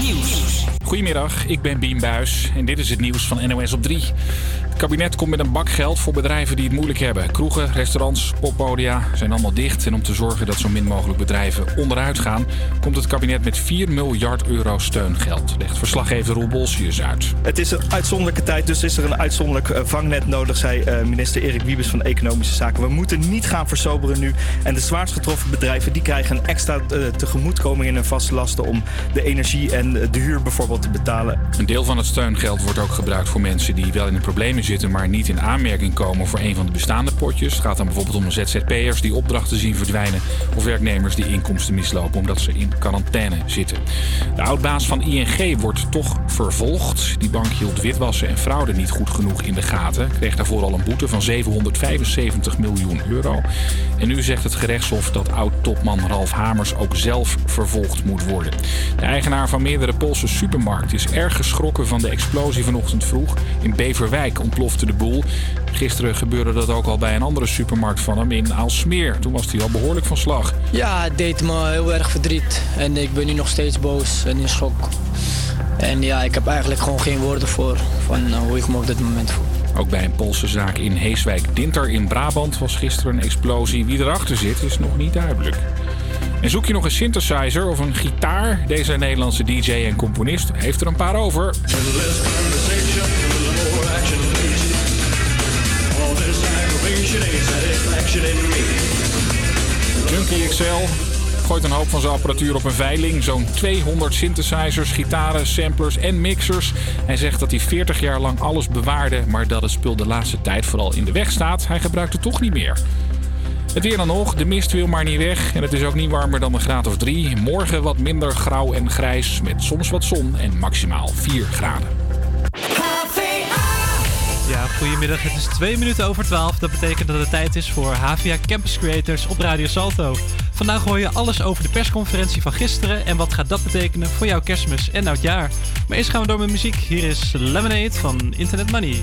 Nieuws. Goedemiddag, ik ben Bien Buis en dit is het nieuws van NOS op 3. Het kabinet komt met een bak geld voor bedrijven die het moeilijk hebben. Kroegen, restaurants, poppodia zijn allemaal dicht. En om te zorgen dat zo min mogelijk bedrijven onderuit gaan... komt het kabinet met 4 miljard euro steungeld. Legt verslaggever Roel Bolsius uit. Het is een uitzonderlijke tijd, dus is er een uitzonderlijk eh, vangnet nodig... zei eh, minister Erik Wiebes van Economische Zaken. We moeten niet gaan versoberen nu. En de zwaarst getroffen bedrijven die krijgen een extra uh, tegemoetkoming... in hun vaste lasten om de energie en de huur bijvoorbeeld te betalen. Een deel van het steungeld wordt ook gebruikt voor mensen die wel in de problemen zitten, maar niet in aanmerking komen voor een van de bestaande potjes. Het gaat dan bijvoorbeeld om ZZP'ers die opdrachten zien verdwijnen of werknemers die inkomsten mislopen omdat ze in quarantaine zitten. De oudbaas van ING wordt toch vervolgd. Die bank hield witwassen en fraude niet goed genoeg in de gaten. Kreeg daarvoor al een boete van 775 miljoen euro. En nu zegt het gerechtshof dat oud-topman Ralf Hamers ook zelf vervolgd moet worden. De eigenaar van meerdere Poolse supermarkten is erg geschrokken van de explosie vanochtend vroeg. In Beverwijk ontplofte de boel. Gisteren gebeurde dat ook al bij een andere supermarkt van hem in Aalsmeer. Toen was hij al behoorlijk van slag. Ja, het deed me heel erg verdriet. En ik ben nu nog steeds boos en in schok. En ja, ik heb eigenlijk gewoon geen woorden voor van uh, hoe ik me op dit moment voel. Ook bij een Poolse zaak in Heeswijk-Dinter in Brabant was gisteren een explosie. Wie erachter zit is nog niet duidelijk. En zoek je nog een synthesizer of een gitaar? Deze Nederlandse DJ en componist heeft er een paar over. Junkie XL gooit een hoop van zijn apparatuur op een veiling. Zo'n 200 synthesizers, gitaren, samplers en mixers. Hij zegt dat hij 40 jaar lang alles bewaarde, maar dat het spul de laatste tijd vooral in de weg staat. Hij gebruikt het toch niet meer. Het weer dan nog, de mist wil maar niet weg en het is ook niet warmer dan een graad of 3. Morgen wat minder grauw en grijs met soms wat zon en maximaal 4 graden. Ja, goedemiddag. Het is 2 minuten over 12. Dat betekent dat het tijd is voor HVA Campus Creators op Radio Salto. Vandaag hoor je alles over de persconferentie van gisteren en wat gaat dat betekenen voor jouw kerstmis en oudjaar. Maar eerst gaan we door met muziek. Hier is Lemonade van Internet Money.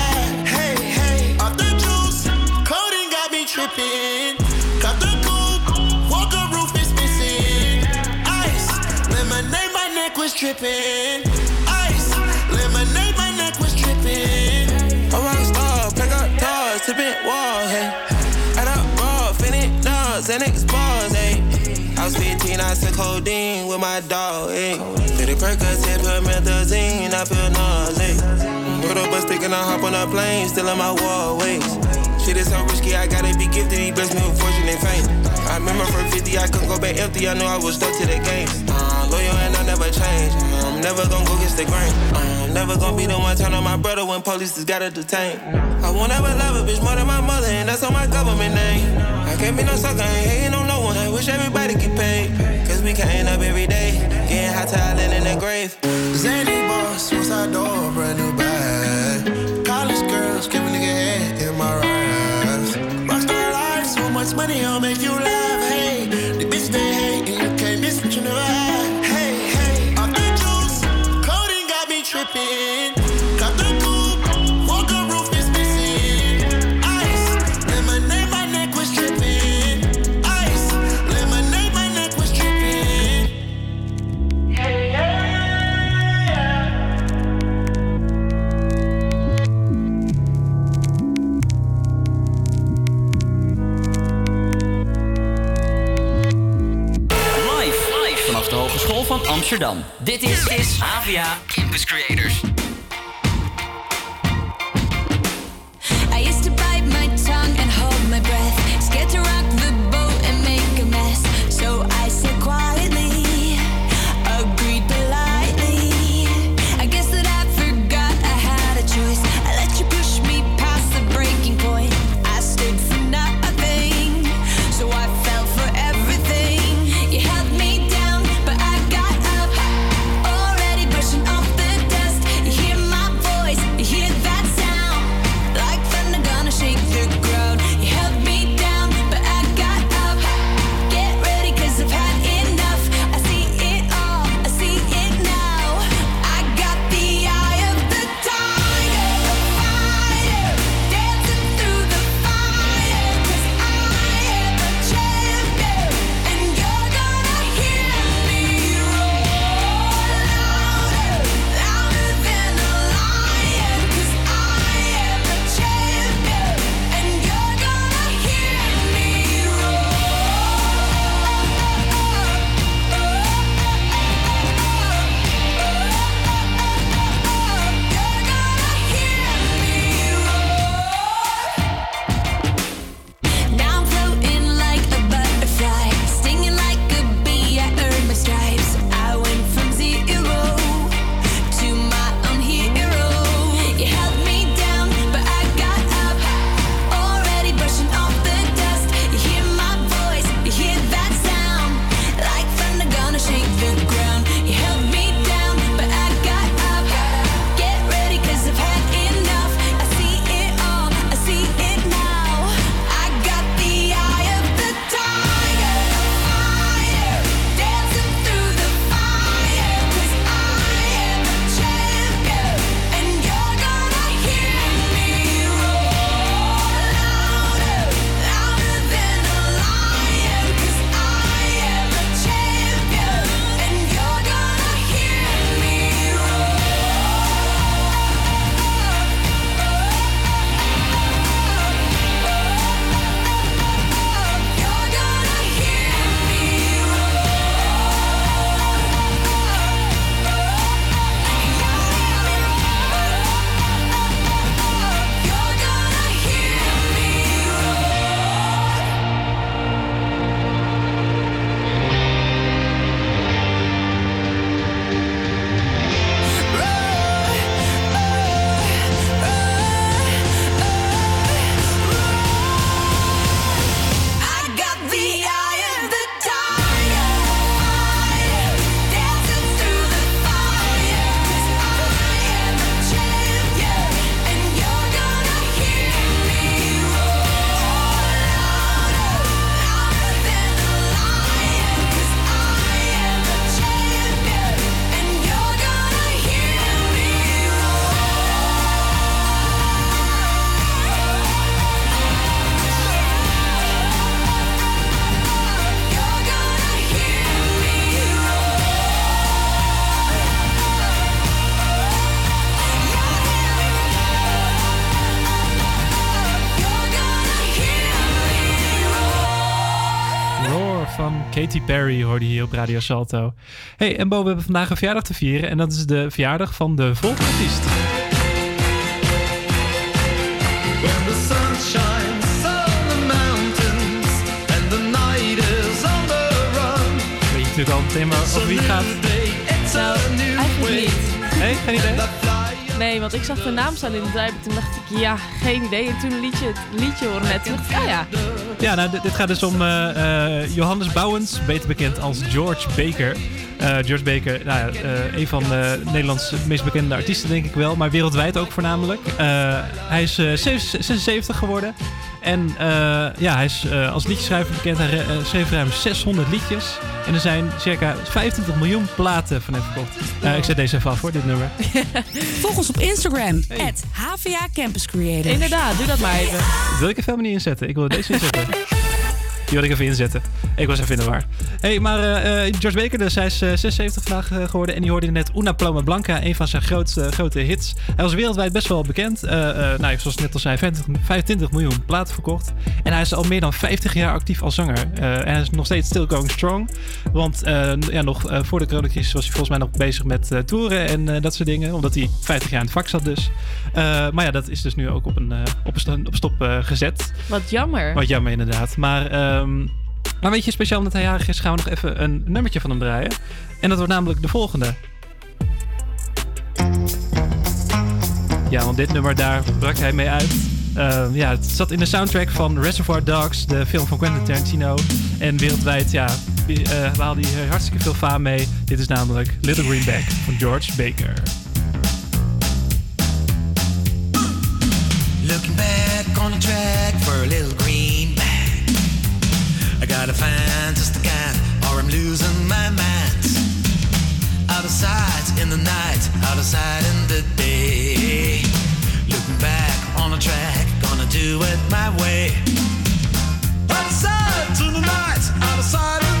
Tripping. Got the coupe, Walker roof is missing. Ice, lemonade, my neck was tripping. Ice, lemonade, my neck was tripping. A rock star, pick up doors, tipping walls, hey. Add up raw, finish nuts, and expose, hey. I was 15, I took codeine with my dog, hey. Did a Percocet, put methazine, I feel nauseous. Put up a stick and I hop on a plane, still in my wall waist. Shit is so risky, I gotta be gifted. He blessed me with fortune and fame. I remember from 50, I couldn't go back empty. I knew I was stuck to the game. Uh, loyal and I never change. I'm never gonna go against the grain. I'm never gonna be the one turn on my brother when police just gotta detain. I won't ever love a bitch more than my mother, and that's on my government name. I can't be no sucker, ain't hating on no one. I wish everybody get paid. Cause we can't up every day. Getting hot talent in the grave. Zany boss, suicide door, brand new money, I'll make you laugh. Amsterdam. Dit is, is AVA Campus Creators. Katy Perry hoorde hier op Radio Salto. Hey, en Bo, we hebben vandaag een verjaardag te vieren. En dat is de verjaardag van de volksartiest. Weet je natuurlijk al meteen over wie gaat? Nou, eigenlijk niet. Nee, geen idee? Nee, want ik zag de naam staan in het draaiboek. Toen dacht ik, ja, geen idee. En toen liet je het liedje horen net. Toen dacht ik, ah ja. Ja, nou, dit, gaat dus om eh, eh, Johannes Bouwens, beter bekend als George Baker. Eh, George Baker, nou ja, een van Nederlands meest bekende artiesten, denk ik wel. Maar wereldwijd ook voornamelijk. hij is 76 geworden. En eh, ja, hij is eh, als liedjeschrijver bekend. Hij eh, schreef ruim 600 liedjes. En er zijn circa 25 miljoen platen van hem verkocht. Eh, ik zet deze even af voor dit nummer. Volg ons op Instagram, at HVA Campus Creators. Inderdaad, doe dat maar even. Dat wil ik even helemaal niet inzetten. Ik wil deze inzetten. Die wil ik even inzetten. Ik was even in de war. hey, maar eh, eh, George Baker, dus hij is eh, 76 vandaag eh, geworden. En die hoorde net Una Ploma Blanca, een van zijn grootste, grote hits. Hij was wereldwijd best wel bekend. Nou, zoals ik net al zei, 25, 25 miljoen platen verkocht. En hij is al meer dan 50 jaar actief als zanger. En hij is nog steeds still going strong. Want ja, nog voor de coronacrisis was hij volgens mij nog bezig met toeren en dat soort dingen. Omdat hij 50 jaar in het vak zat dus. Maar ja, dat is dus nu ook op, een, op, een op stop gezet. Wat jammer. Wat jammer inderdaad. Maar, ehm maar weet je, speciaal omdat hij jarig is, gaan we nog even een nummertje van hem draaien. En dat wordt namelijk de volgende. Ja, want dit nummer, daar brak hij mee uit. Ehm, ja, het zat in de soundtrack van Reservoir Dogs, de film van Quentin Tarantino. En wereldwijd, ja, eh haalde hij hartstikke veel faam mee. Dit is namelijk Little Greenback van George Baker. Looking back on the track for little greenback. I gotta find just a guy, or I'm losing my mind. Out of sight in the night, out of sight in the day. Looking back on the track, gonna do it my way. Out of sight in the night, out of sight in the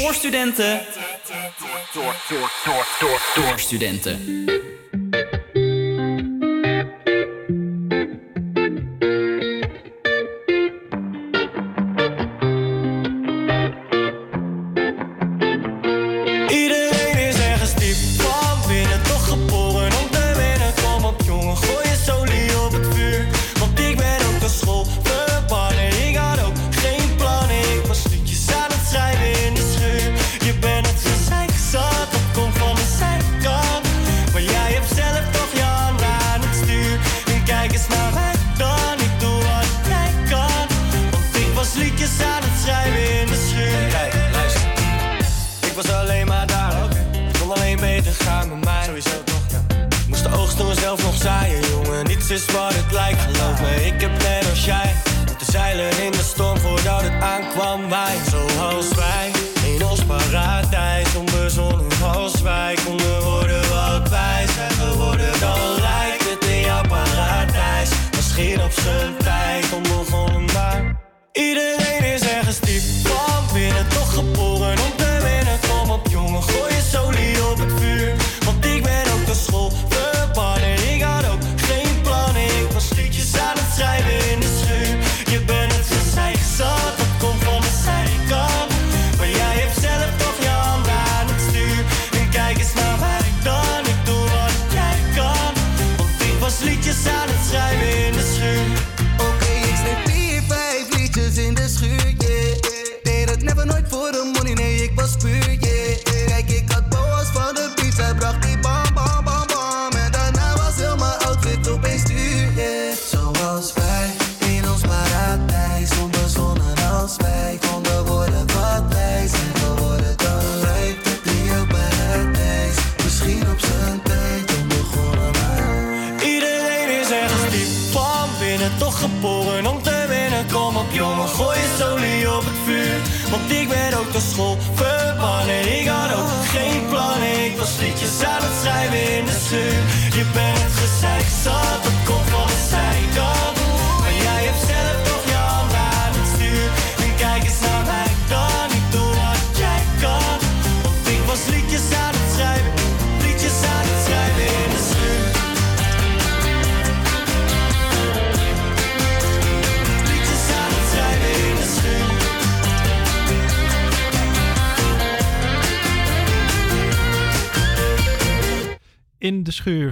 Voor studenten. Door, door, door, door, door studenten.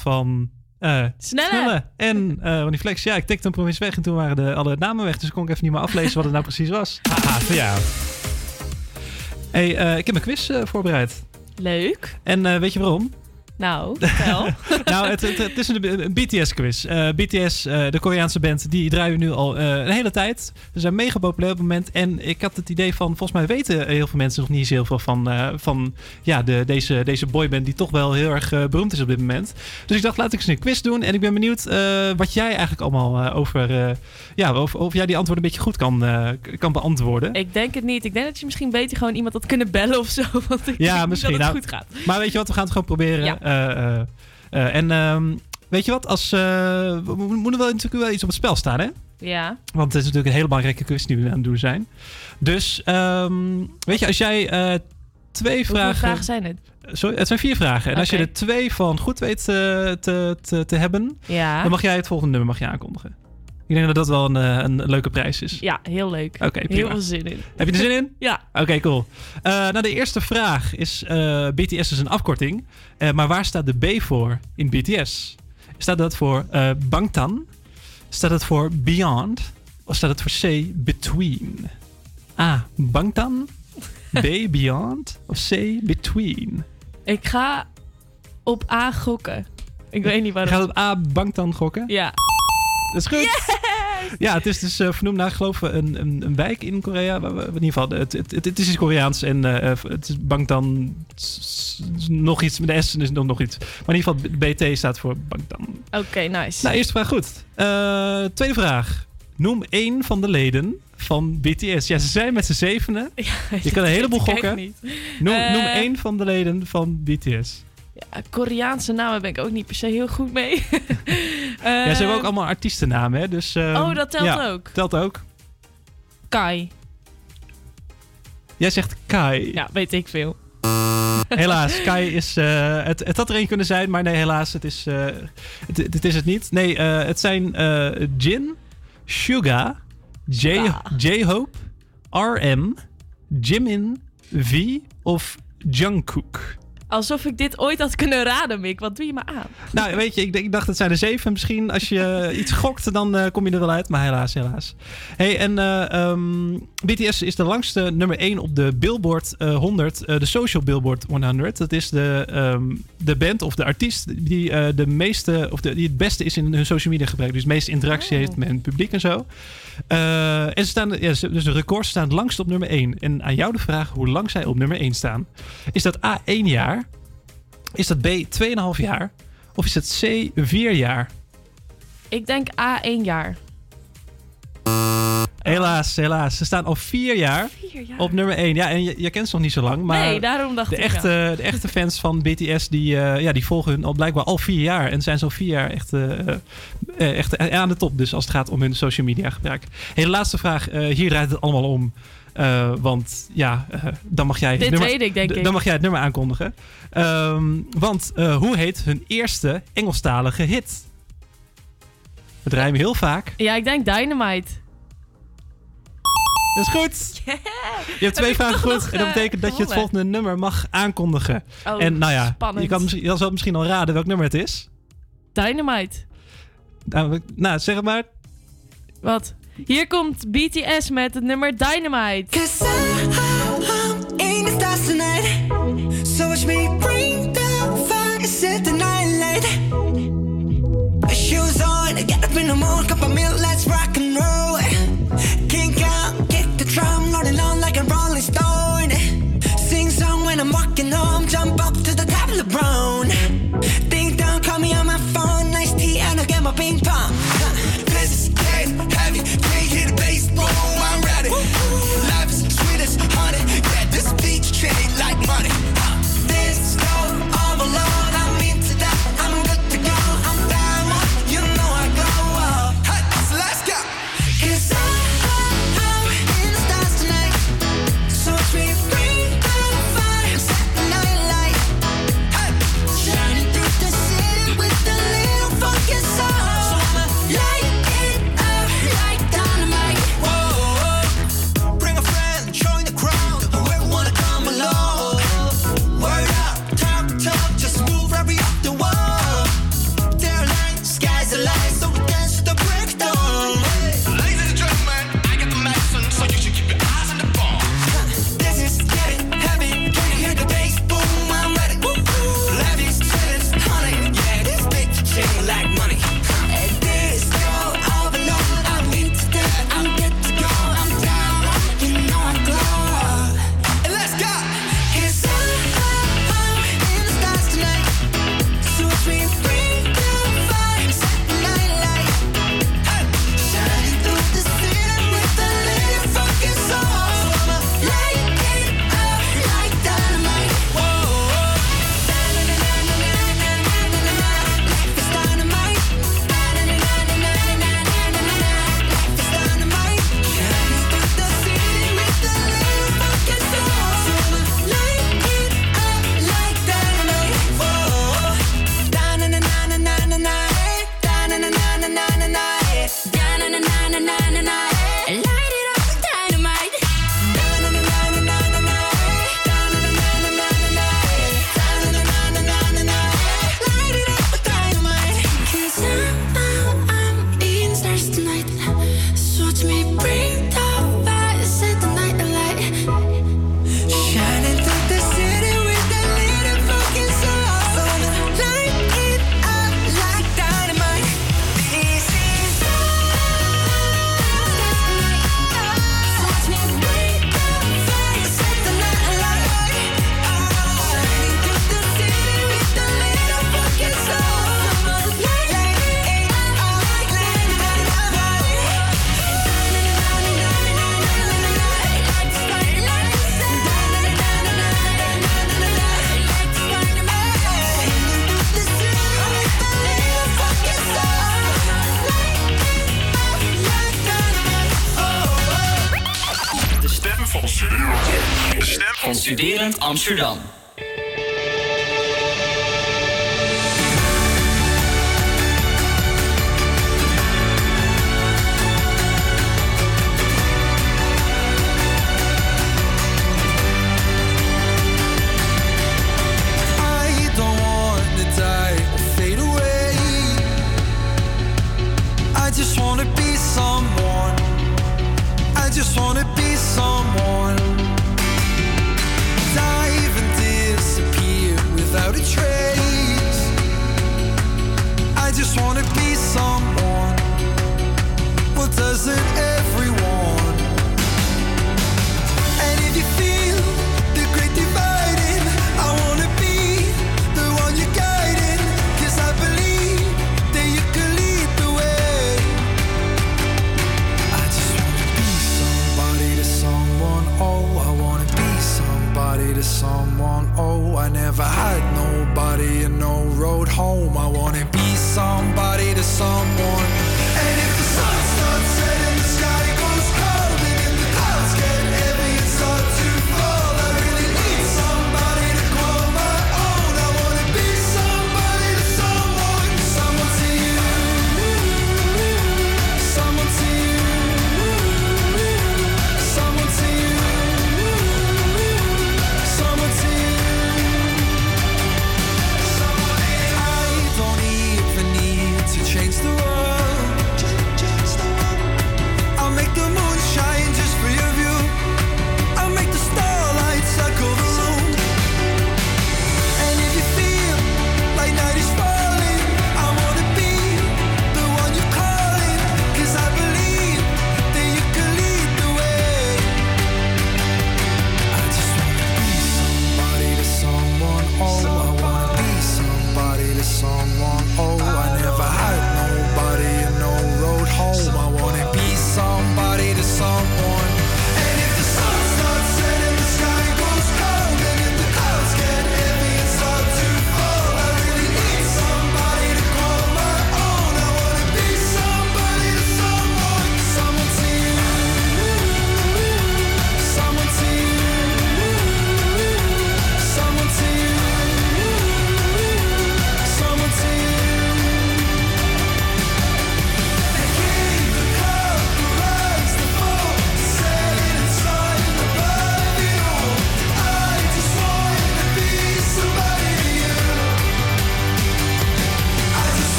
Van... eh Snelle. En eh Ronnie Flex. Ja, ik tikte een provincie weg en toen waren de, alle namen weg. Dus kon ik even niet meer aflezen wat het nou precies was. Haha, voor jou. Hey, eh, ik heb een quiz eh, voorbereid. Leuk. En eh, weet je waarom? Nou, vertel. nou, het, het, het is een, een BTS-quiz. BTS, eh, de Koreaanse band, die draaien we nu al eh, een hele tijd. Ze zijn mega populair op het moment. En ik had het idee van, volgens mij weten heel veel mensen nog niet zo heel veel van, eh, van ja, de, deze, deze boyband die toch wel heel erg eh, beroemd is op dit moment. Dus ik dacht, laat ik eens een quiz doen. En ik ben benieuwd eh, wat jij eigenlijk allemaal eh, over, eh, ja, of, of jij die antwoorden een beetje goed kan, eh, kan beantwoorden. Ik denk het niet. Ik denk dat je misschien beter gewoon iemand had kunnen bellen of zo. Want ik Ja, misschien. dat Nou, het goed gaat. Maar weet je wat, we gaan het gewoon proberen. Ja. Eh, en ehm, weet je wat, als, eh, we mo- moeten wel natuurlijk wel iets op het spel staan, hè? Ja. Want het is natuurlijk een hele belangrijke quiz die we aan het doen zijn. Dus, ehm, weet je, als jij eh, twee Hoeveel vragen... vragen zijn het? Sorry, het zijn vier vragen. En als je er twee van goed weet eh, te, te, te hebben, Ja. dan mag jij het volgende nummer mag je aankondigen. Ik denk dat dat wel een, eh, een leuke prijs is. Ja, heel leuk. Oké, Heel prima. veel zin in. Heb je er zin in? Ja. Oké, cool. Eh, nou, de eerste vraag is: eh, BTS is een afkorting. Maar waar staat de B voor in BTS? Staat dat voor Bangtan? Staat het voor Beyond? Of staat het voor C, Between? A. Bangtan. B. Beyond. Of C. Between? Ik ga op A gokken. Ik weet niet Je waarom. gaat op A. Bangtan gokken? Ja. Dat is goed. Ja, het is dus eh, vernoemd naar, geloof ik, een, een, een wijk in Korea. waar we- In ieder geval, het, het, het, het is iets Koreaans en eh, het is Bangtan. Nog iets, met de S is nog, nog iets. Maar in ieder geval, BT staat voor Bangtan. Oké, nice. Nou, eerste vraag goed. Eh, tweede vraag. Noem één van de leden van BTS. Ja, ze zijn met z'n zevenen. je kan een heleboel gokken. niet. Noem, Eh, noem één van de leden van BTS. Ja, Koreaanse namen ben ik ook niet per se heel goed mee. Ja, ze hebben ook allemaal artiestennamen, hè? Dus, ehm, Oh, dat telt ja, ook. Telt ook. Kai. Jij zegt Kai. Ja, weet ik veel. Helaas, Kai is. eh, het, het had er één kunnen zijn, maar nee, helaas, het is, eh, het, het is het niet. Nee, eh, het zijn Jin, Suga, J- J-Hope, RM, Jimin, V of Jungkook. Alsof ik dit ooit had kunnen raden, Mick. Wat doe je me aan? Nou, weet je, ik, ik dacht het zijn er zeven. Misschien als je iets gokt, dan eh, kom je er wel uit. Maar helaas, helaas. Hey, en eh, ehm, BTS is de langste nummer 1 op de Billboard eh, 100. eh, de Social Billboard 100. Dat is de, ehm, de band of de artiest die, eh, de meeste, of de, die het beste is in hun social media gebruik. Dus het meeste interactie heeft met het publiek en zo. Eh, en ze staan, ja, dus de records staan het langst op nummer 1. En aan jou de vraag hoe lang zij op nummer 1 staan. Is dat A 1 jaar? Is dat B 2,5 jaar? Of is het C 4 jaar? Ik denk A1 jaar. Helaas, helaas. Ze staan al vier jaar, Vier jaar. op nummer 1. Ja, en je, je kent ze nog niet zo lang. Maar nee, daarom dacht de, ik echte, ja. de echte fans van BTS, die, eh, ja, die volgen hun al blijkbaar al vier jaar. En zijn zo vier jaar echt, eh, eh, echt aan de top. Dus als het gaat om hun social media gebruik. Hey, de laatste vraag. hier draait het allemaal om. Eh, want ja, eh, dan mag jij het nummer, weet ik, denk d- ik. Dan mag jij het nummer aankondigen. Ehm, want eh, hoe heet hun eerste Engelstalige hit? Het rijmt heel vaak. Ja, ik denk Dynamite. Dat is goed. Je hebt twee vragen goed. nog, en dat betekent dat je het volgende nummer mag aankondigen. Oh, en nou ja, spannend. je kan je zal misschien al raden welk nummer het is. Dynamite. Nou, nou zeg het maar. Wat? Hier komt BTS met het nummer Dynamite. me. Shoes on, get up in the morning, cup of Studerend Amsterdam. I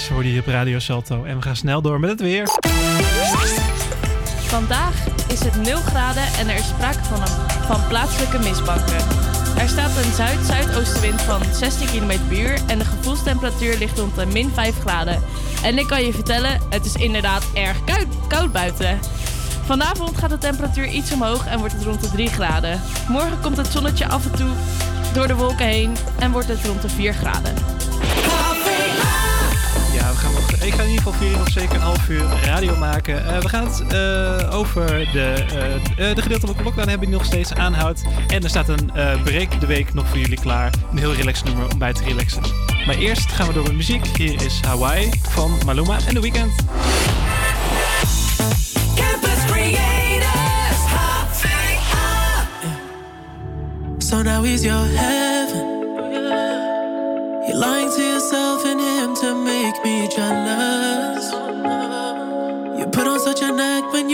Banners hoorde je op Radio Salto. En we gaan snel door met het weer. Vandaag is het 0 graden en er is sprake van, een, van plaatselijke mistbanken. Er staat een zuid-zuidoostenwind van 16 km per uur en de gevoelstemperatuur ligt rond de min 5 graden. En ik kan je vertellen, het is inderdaad erg koud, koud buiten. Vanavond gaat de temperatuur iets omhoog en wordt het rond de 3 graden. Morgen komt het zonnetje af en toe door de wolken heen en wordt het rond de 4 graden. Ik ga in ieder geval voor jullie nog zeker een half uur radio maken. Eh, we gaan het eh, over de, eh, eh, de gedeeltelijke lockdown hebben die nog steeds aanhoudt. En er staat een eh break de week nog voor jullie klaar. Een heel relaxed nummer om bij te relaxen. Maar eerst gaan we door met muziek. Hier is Hawaii van Maluma en The Weeknd. Campus Creators, HVA. So now he's your heaven. Make me jealous. You put on such an act when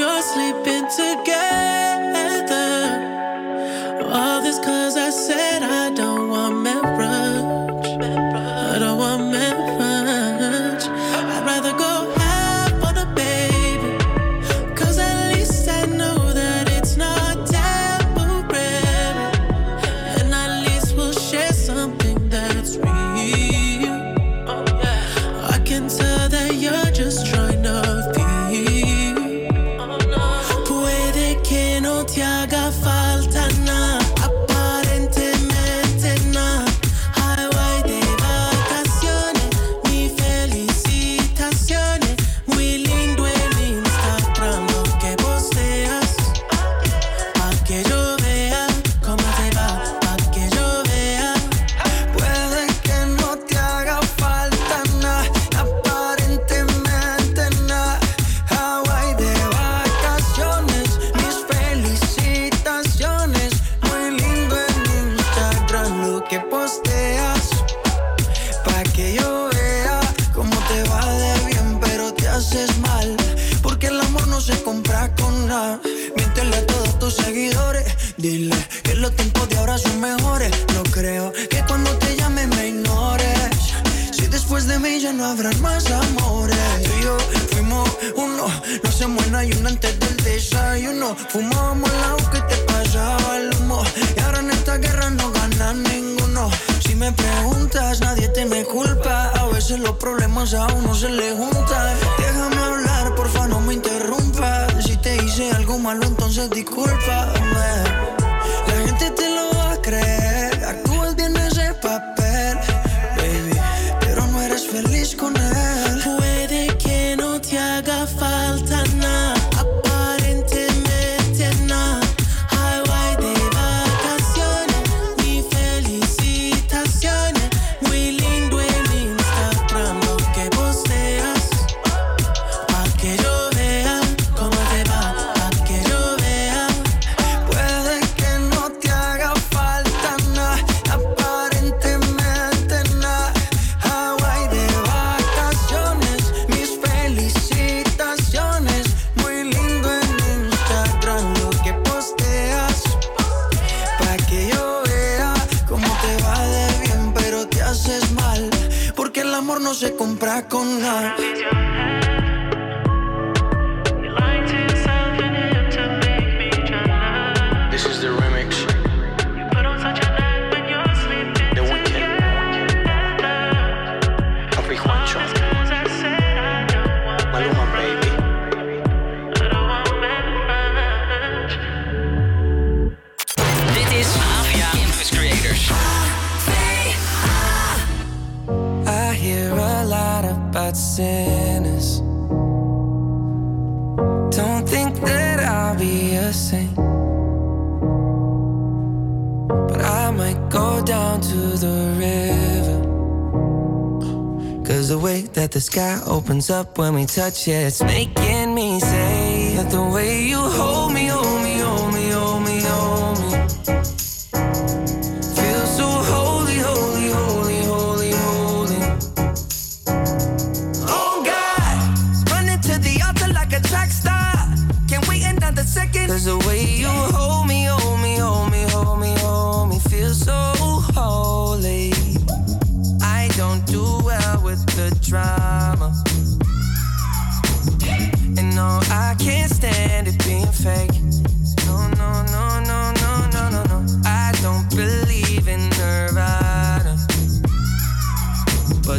up when we touch it, it's making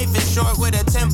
Life is short with a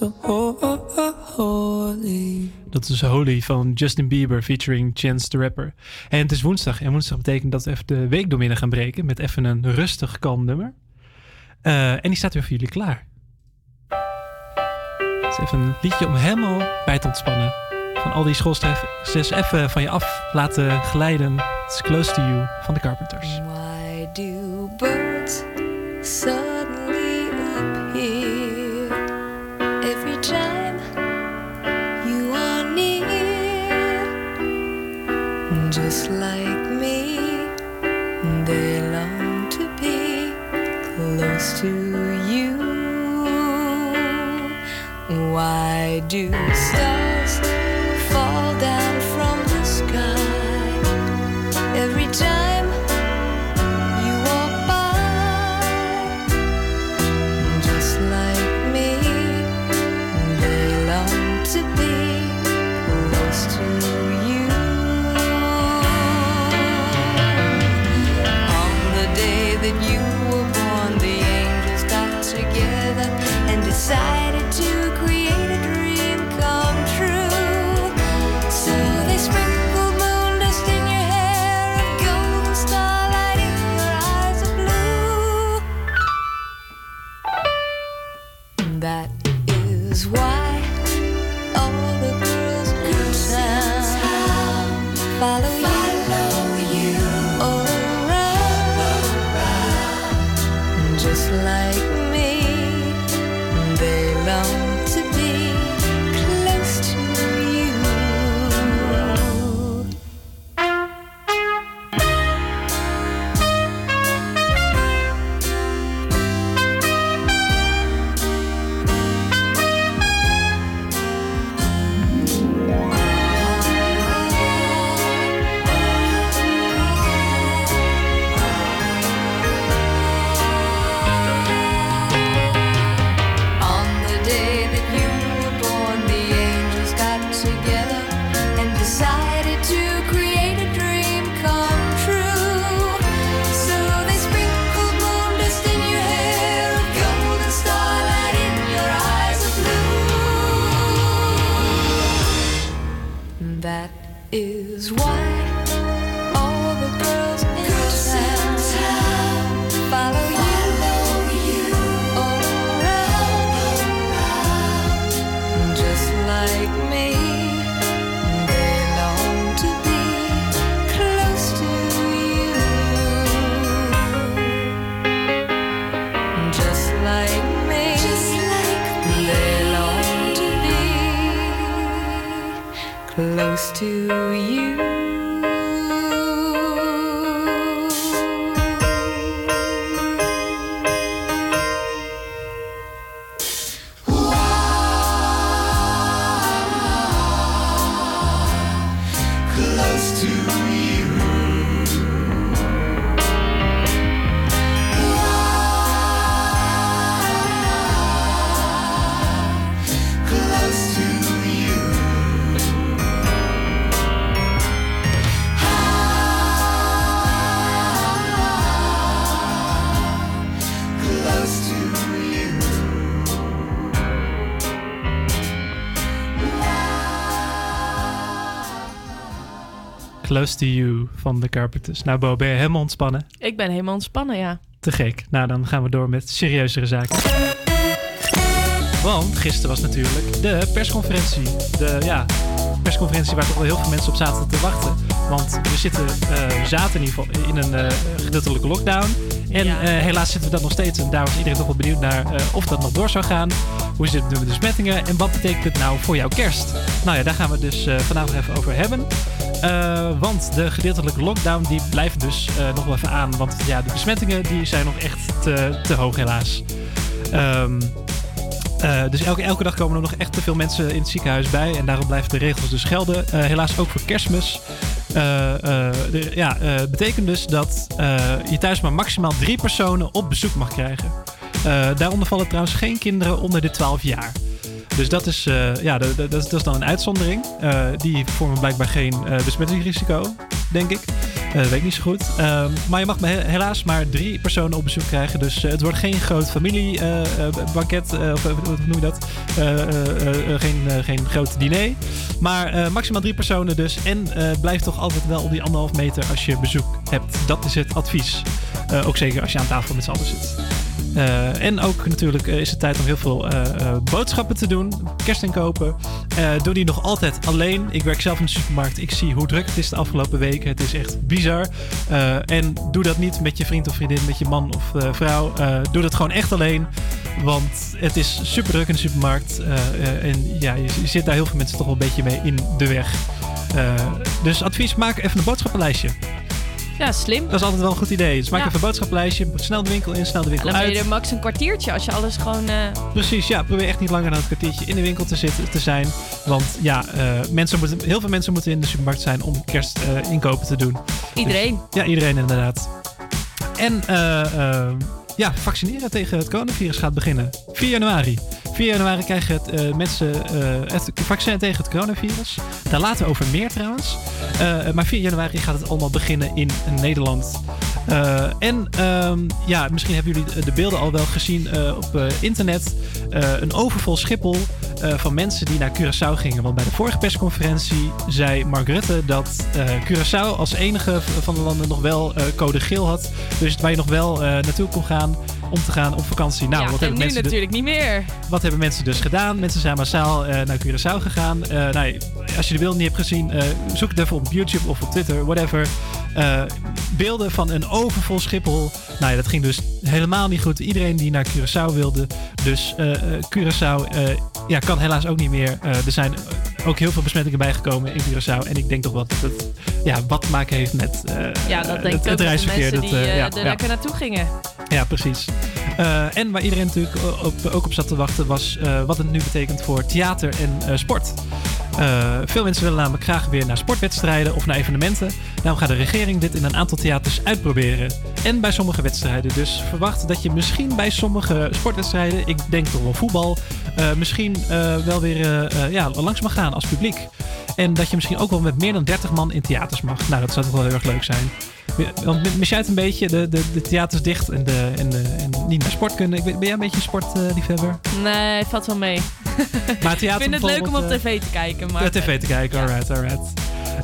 So holy. Dat is Holy van Justin Bieber featuring Chance the Rapper. En het is woensdag. En woensdag betekent dat we even de week door midden gaan breken. Met even een rustig, kalm nummer. Eh, en die staat weer voor jullie klaar. Het is even een liedje om helemaal bij te ontspannen. Van al die schoolstress even van je af laten glijden. It's close to you van de Carpenters. Why do birds suddenly Just like me, they long to be close to you. Why do stars Close to You van de Carpenters. Nou Bo, ben je helemaal ontspannen? Ik ben helemaal ontspannen, ja. Te gek. Nou, dan gaan we door met serieuzere zaken. Want gisteren was natuurlijk de persconferentie. De ja, persconferentie waar toch wel heel veel mensen op zaten te wachten. Want we, zitten, we zaten in ieder geval in een gedeeltelijke lockdown. En Ja. eh, helaas zitten we dat nog steeds. En daar was iedereen toch wel benieuwd naar of dat nog door zou gaan. Hoe zit het nu met de besmettingen? En wat betekent het nou voor jouw kerst? Nou ja, daar gaan we het dus nog even over hebben. Eh, want de gedeeltelijke lockdown die blijft dus eh, nog wel even aan. Want ja, de besmettingen die zijn nog echt te, te hoog helaas. Ehm, eh, dus elke, elke dag komen er nog echt te veel mensen in het ziekenhuis bij. En daarom blijven de regels dus gelden. Helaas ook voor kerstmis. De- ja, betekent dus dat je thuis maar maximaal drie personen op bezoek mag krijgen. Daaronder vallen trouwens geen kinderen onder de 12 jaar. Dus dat is, eh, ja, dat, dat, is, dan een uitzondering. Eh, die vormen blijkbaar geen eh, besmettingsrisico, denk ik. Dat weet ik niet zo goed. Ehm, maar je mag helaas maar drie personen op bezoek krijgen. Dus het wordt geen groot familiebanket. of hoe noem je dat? Geen, geen groot diner. Maar maximaal drie personen dus. En blijf toch altijd wel op die anderhalf meter als je bezoek hebt. Dat is het advies. Ook zeker als je aan tafel met z'n allen zit. Eh, en ook natuurlijk eh, is het tijd om heel veel eh, boodschappen te doen. Kerstinkopen. Doe die nog altijd alleen. Ik werk zelf in de supermarkt. Ik zie hoe druk het is de afgelopen weken. Het is echt bizar. En doe dat niet met je vriend of vriendin, met je man of vrouw. Doe dat gewoon echt alleen. Want het is super druk in de supermarkt. En ja, je, je zit daar heel veel mensen toch wel een beetje mee in de weg. Dus advies, maak even een boodschappenlijstje. Ja, slim. Dat is altijd wel een goed idee. Dus maak Ja. even een boodschappenlijstje. Snel de winkel in, snel de winkel dan ben uit. je er max een kwartiertje als je alles gewoon... eh, Precies, ja. Probeer echt niet langer dan een kwartiertje in de winkel te, zitten, te zijn. Want ja, eh, mensen moeten, heel veel mensen moeten in de supermarkt zijn om kerstinkopen inkopen te doen. Iedereen. Dus- ja, iedereen inderdaad. En eh, eh, ja, vaccineren tegen het coronavirus gaat beginnen. 4 januari. 4 januari krijgen het, eh, mensen eh, het vaccin tegen het coronavirus. Daar later over meer trouwens. Eh, maar 4 januari gaat het allemaal beginnen in Nederland. En ehm, ja, misschien hebben jullie de beelden al wel gezien op internet. Een overvol Schiphol eh, van mensen die naar Curaçao gingen. Want bij de vorige persconferentie zei Mark Rutte dat eh, Curaçao als enige van de landen nog wel eh, code geel had. Dus waar je nog wel naartoe kon gaan om te gaan op vakantie. Nou, ja, wat en hebben nu mensen natuurlijk niet meer. wat hebben mensen dus gedaan? Mensen zijn massaal naar Curaçao gegaan. Nou, als je de beelden niet hebt gezien, zoek het even op YouTube of op Twitter, whatever. Beelden van een overvol Schiphol. Nou ja, dat ging dus helemaal niet goed. Iedereen die naar Curaçao wilde. Dus Curaçao ja, kan helaas ook niet meer. Eh, er zijn ook heel veel besmettingen bijgekomen in Curaçao. En ik denk toch wel dat het ja, wat te maken heeft met eh, Ja, dat denk het, ik het reisverkeer. mensen die dat, eh, ja, er ja. lekker naartoe gingen. Ja, precies. En waar iedereen natuurlijk op, ook op zat te wachten was wat het nu betekent voor theater en sport. Eh, veel mensen willen namelijk graag weer naar sportwedstrijden of naar evenementen. Daarom gaat de regering dit in een aantal theaters uitproberen. En bij sommige wedstrijden. Dus verwacht dat je misschien bij sommige sportwedstrijden, ik denk toch wel voetbal, eh, misschien eh, wel weer ja, langs mag gaan als publiek. En dat je misschien ook wel met meer dan 30 man in theaters mag. Nou, dat zou toch wel heel erg leuk zijn. Want mis jij het een beetje? De, de, de theaters dicht en, de, en, de, en niet naar sport kunnen. Ben jij een beetje een sportliefhebber? Nee, valt wel mee. Maar ik vind het leuk om op bijvoorbeeld, tv te kijken. Maar tv te kijken, alright, alright.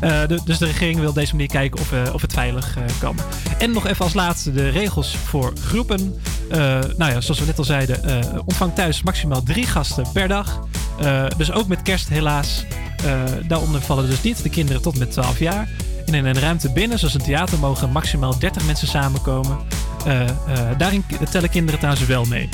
Eh, de- dus de regering wil op deze manier kijken of, eh, of het veilig eh, kan. En nog even als laatste de regels voor groepen. Eh, nou ja, zoals we net al zeiden, eh, ontvang thuis maximaal drie gasten per dag. Eh, dus ook met kerst helaas. Eh, daaronder vallen dus niet de kinderen tot met 12 jaar. En in een ruimte binnen, zoals een theater, mogen maximaal 30 mensen samenkomen. Eh, eh, daarin tellen kinderen trouwens wel mee.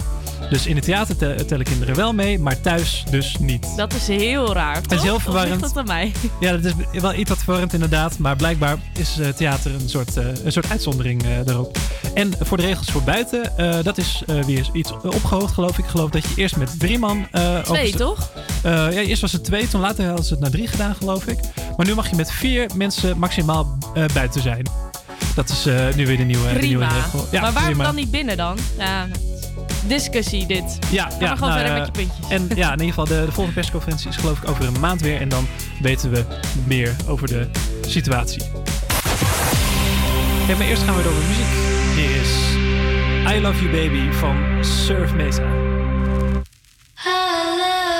Dus in het theater te- tellen kinderen wel mee, maar thuis dus niet. Dat is heel raar. Het is toch? heel verwarrend. dat aan mij? Ja, dat is wel iets wat verwarrend inderdaad. Maar blijkbaar is eh, theater een soort, eh, een soort uitzondering eh, daarop. En voor de regels voor buiten, dat is weer iets opgehoogd geloof ik. Ik geloof dat je eerst met drie man... Twee, toch? Ja, eerst was het twee, toen later hadden ze het naar drie gedaan geloof ik. Maar nu mag je met vier mensen maximaal buiten zijn. Dat is nu weer de nieuwe, de nieuwe regel. Ja, maar waarom prima. dan niet binnen dan? Ja, discussie dit. Ja, ja maar gewoon nou, verder met je puntjes. En ja, in ieder geval, de, de volgende persconferentie is geloof ik over een maand weer. En dan weten we meer over de situatie. Ja, maar eerst gaan we door met muziek. Hier is I Love You Baby van Surf Mesa. Baby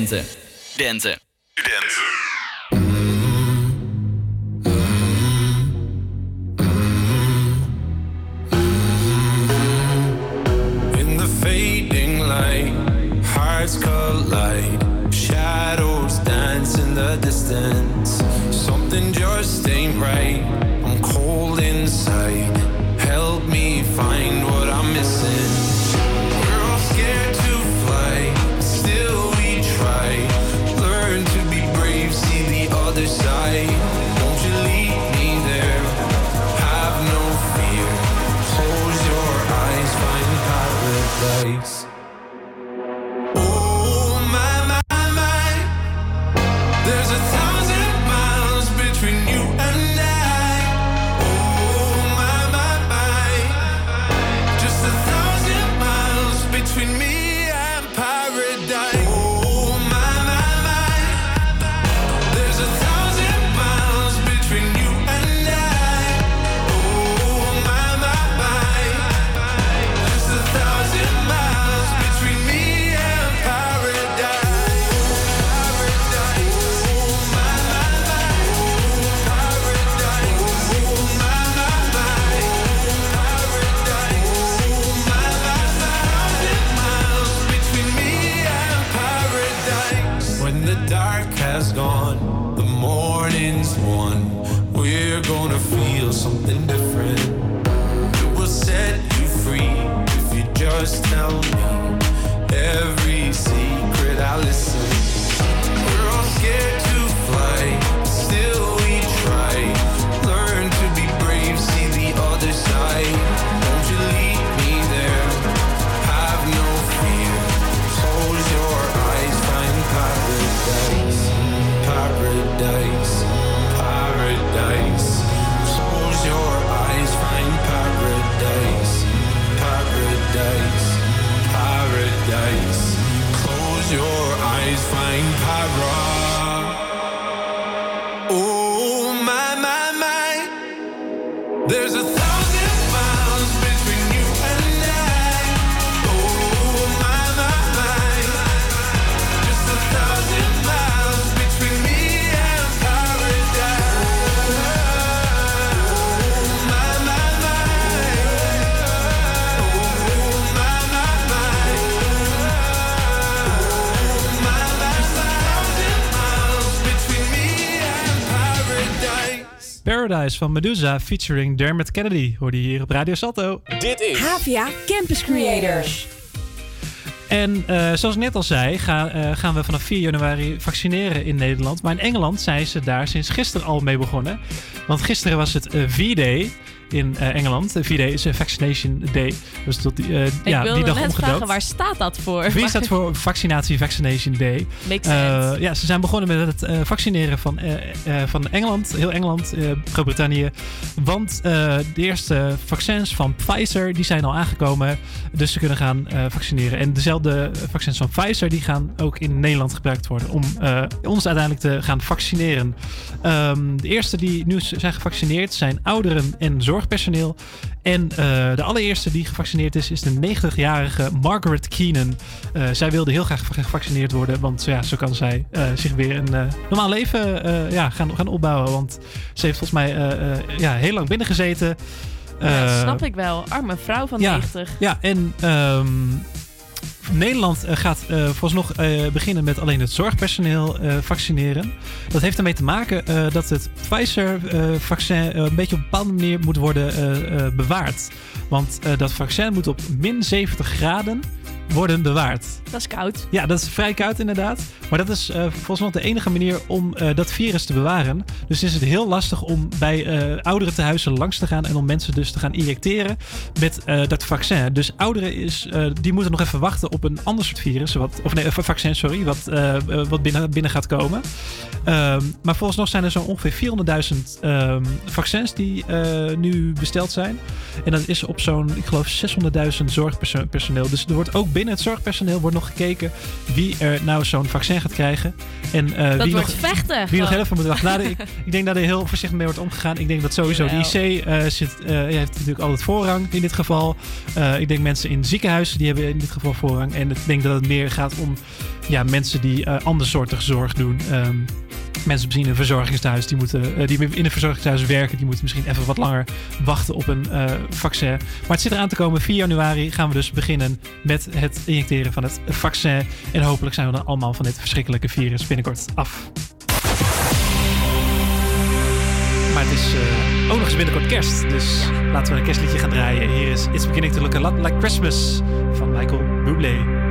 door studenten. Paradise. Van Medusa featuring Dermot Kennedy. Hoorde je hier op Radio Salto. Dit is Havia Campus Creators. En eh, zoals ik net al zei, ga- eh, gaan we vanaf 4 januari vaccineren in Nederland. Maar in Engeland zijn ze daar sinds gisteren al mee begonnen. Want gisteren was het eh, V-Day in eh, Engeland. De V-Day is een Vaccination Day. Dus tot die, eh, Ik ja, wilde die dag net omgedoopt. vragen, waar staat dat voor? V staat voor Vaccinatie Vaccination Day. Makes Eh, sense. ja, ze zijn begonnen met het eh, vaccineren van, eh, eh, van Engeland, heel Engeland, eh, Groot-Brittannië. Want eh, de eerste vaccins van Pfizer die zijn al aangekomen. Dus ze kunnen gaan eh, vaccineren. En dezelfde vaccins van Pfizer die gaan ook in Nederland gebruikt worden om eh, ons uiteindelijk te gaan vaccineren. Ehm, de eerste die nu zijn gevaccineerd zijn ouderen en zorgpersoneel. En eh, de allereerste die gevaccineerd is, is de 90-jarige Margaret Keenan. Eh, zij wilde heel graag gevaccineerd worden, want ja, zo kan zij eh, zich weer een normaal leven ja, gaan, gaan opbouwen. Want ze heeft volgens mij ja, heel lang binnengezeten. Ja, Eh, snap ik wel. Arme vrouw van ja, 90. Ja, en ehm, Nederland eh, gaat eh vooralsnog eh, beginnen met alleen het zorgpersoneel vaccineren. Dat heeft ermee te maken dat het Pfizer-vaccin een beetje op een bepaalde manier moet worden bewaard. Want dat vaccin moet op min 70 graden worden bewaard. Dat is koud. Ja, dat is vrij koud inderdaad. Maar dat is eh, volgens mij de enige manier om eh, dat virus te bewaren. Dus is het heel lastig om bij eh ouderen te huizen langs te gaan en om mensen dus te gaan injecteren met dat vaccin. Dus ouderen is, die moeten nog even wachten op een ander soort virus, wat, of nee, een vaccin, sorry, wat, wat binnen, binnen gaat komen. Ehm, maar volgens nog zijn er zo ongeveer 400.000 ehm, vaccins die nu besteld zijn. En dat is op zo'n, ik geloof, 600.000 zorgpersoneel. Dus er wordt ook binnen het zorgpersoneel wordt nog gekeken wie er nou zo'n vaccin gaat krijgen. En, Dat wie nog, vechten, Wie nog heel even moet wachten. Nou, ik, ik denk dat er heel voorzichtig mee wordt omgegaan. Ik denk dat sowieso de IC eh, zit, eh, heeft natuurlijk altijd voorrang in dit geval. Ik denk mensen in ziekenhuizen die hebben in dit geval voorrang. En ik denk dat het meer gaat om ja, mensen die andersoortige zorg doen. Ehm, mensen misschien in een verzorgingshuis die moeten, eh, die in een verzorgingshuis werken, die moeten misschien even wat langer wachten op een eh, vaccin. Maar het zit eraan te komen. 4 januari gaan we dus beginnen met het injecteren van het vaccin. En hopelijk zijn we dan allemaal van dit verschrikkelijke virus binnenkort af. Maar het is eh, ook nog eens binnenkort kerst. Dus laten we een kerstliedje gaan draaien. Hier is It's Beginning to Look a Lot Like Christmas van Michael Bublé.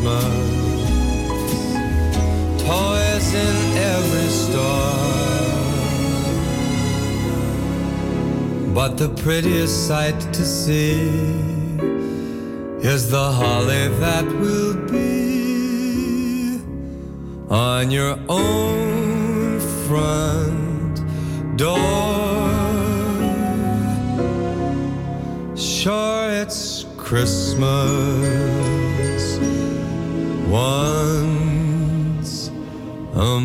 Christmas. Toys in every store. But the prettiest sight to see is the holly that will be on your own front door. Sure, it's Christmas once a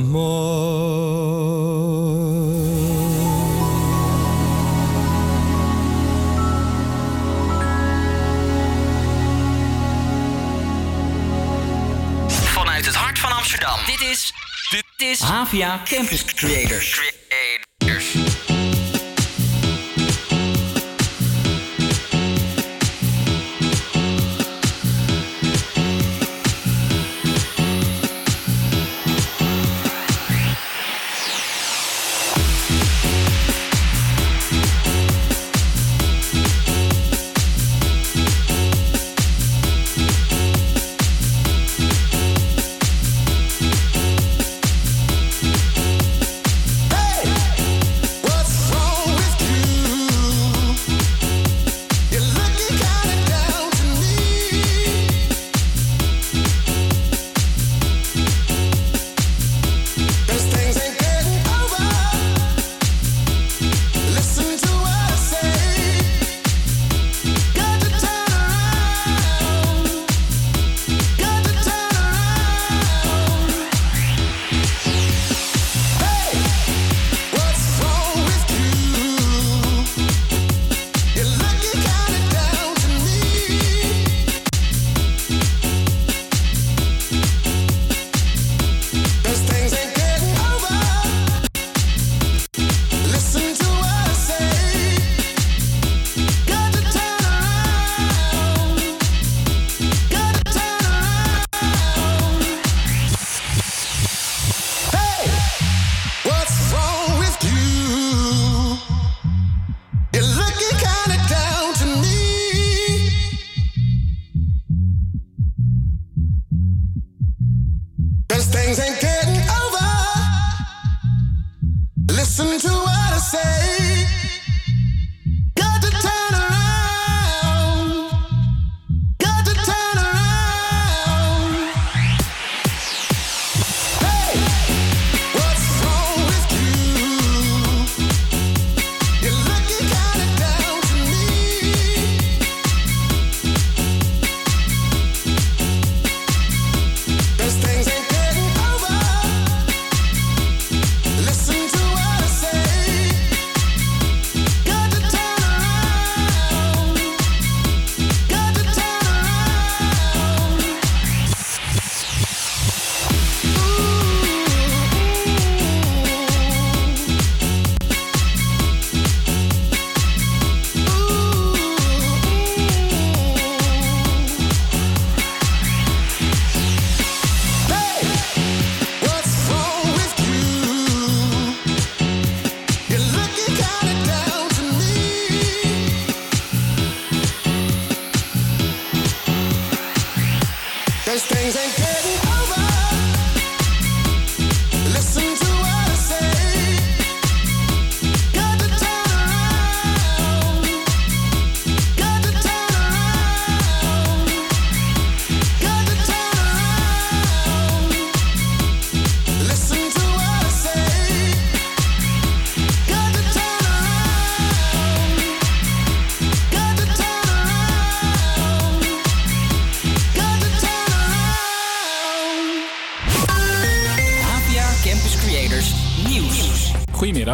Vanuit het hart van Amsterdam. Dit is. Dit is. Havia Campus Creators. Creators.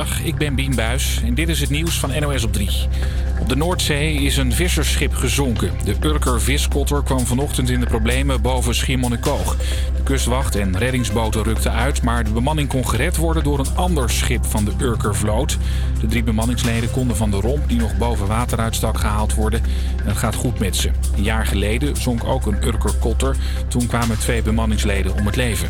Ik ben Bien Buis en dit is het nieuws van NOS op 3. Op de Noordzee is een vissersschip gezonken. De Urker viskotter kwam vanochtend in de problemen boven Schiermonnikoog. Kustwacht en reddingsboten rukten uit, maar de bemanning kon gered worden door een ander schip van de Urkervloot. De drie bemanningsleden konden van de romp die nog boven water uitstak gehaald worden. En het gaat goed met ze. Een jaar geleden zonk ook een Urker-kotter. Toen kwamen twee bemanningsleden om het leven.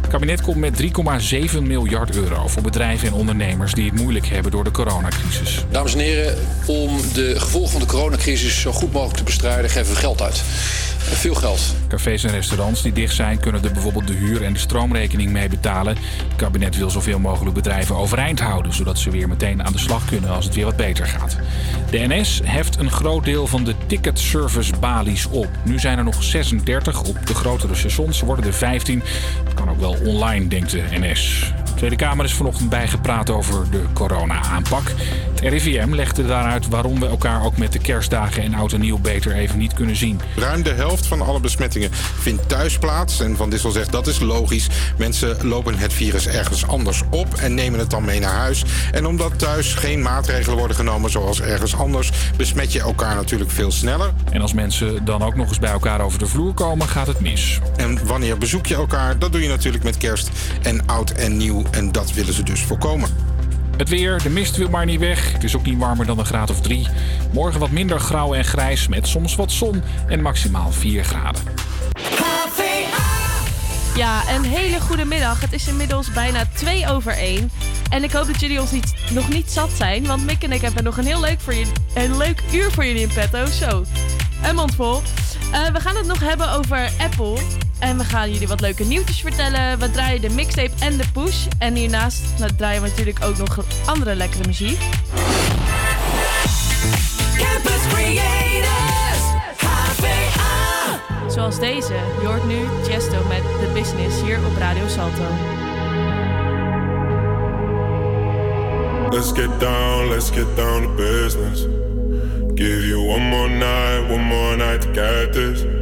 Het kabinet komt met 3,7 miljard euro voor bedrijven en ondernemers die het moeilijk hebben door de coronacrisis. Dames en heren, om de gevolgen van de coronacrisis zo goed mogelijk te bestrijden, geven we geld uit. Veel geld. Cafés en restaurants die dicht zijn, kunnen er bijvoorbeeld de huur en de stroomrekening mee betalen. Het kabinet wil zoveel mogelijk bedrijven overeind houden, zodat ze weer meteen aan de slag kunnen als het weer wat beter gaat. De NS heft een groot deel van de ticketservice balies op. Nu zijn er nog 36 op de grotere stations, worden er 15. Dat kan ook wel online, denkt de NS. De Tweede Kamer is vanochtend bijgepraat over de corona-aanpak. Het RIVM legde daaruit waarom we elkaar ook met de kerstdagen en oud en nieuw beter even niet kunnen zien. Ruim de helft van alle besmettingen vindt thuis plaats. En Van Dissel zegt dat is logisch. Mensen lopen het virus ergens anders op en nemen het dan mee naar huis. En omdat thuis geen maatregelen worden genomen zoals ergens anders, besmet je elkaar natuurlijk veel sneller. En als mensen dan ook nog eens bij elkaar over de vloer komen, gaat het mis. En wanneer bezoek je elkaar? Dat doe je natuurlijk met kerst en oud en nieuw. En dat willen ze dus voorkomen. Het weer, de mist wil maar niet weg. Het is ook niet warmer dan een graad of drie. Morgen wat minder grauw en grijs met soms wat zon en maximaal 4 graden. Ja, een hele goede middag. Het is inmiddels bijna 2 over 1. En ik hoop dat jullie ons niet, nog niet zat zijn. Want Mick en ik hebben nog een heel leuk, voor jullie, een leuk uur voor jullie in petto. Zo, een mond vol. Eh, we gaan het nog hebben over Apple. En we gaan jullie wat leuke nieuwtjes vertellen. We draaien de mixtape en de push. En hiernaast nou, draaien we natuurlijk ook nog andere lekkere muziek. Campus Creators, HVA. Zoals deze. Je hoort nu Chesto met The Business hier op Radio Salto. Let's get down, let's get down to business. Give you one more night, one more night to get this.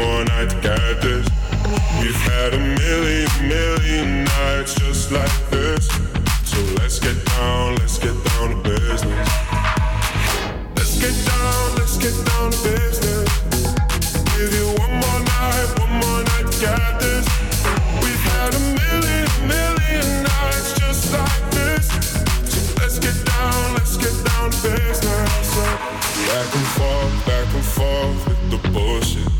More night to get this. We've had a million, million nights just like this. So let's get down, let's get down to business. Let's get down, let's get down to business. Give you one more night, one more night to get this. We've had a million, million nights just like this. So let's get down, let's get down to business. Back and forth, back and forth with the bullshit.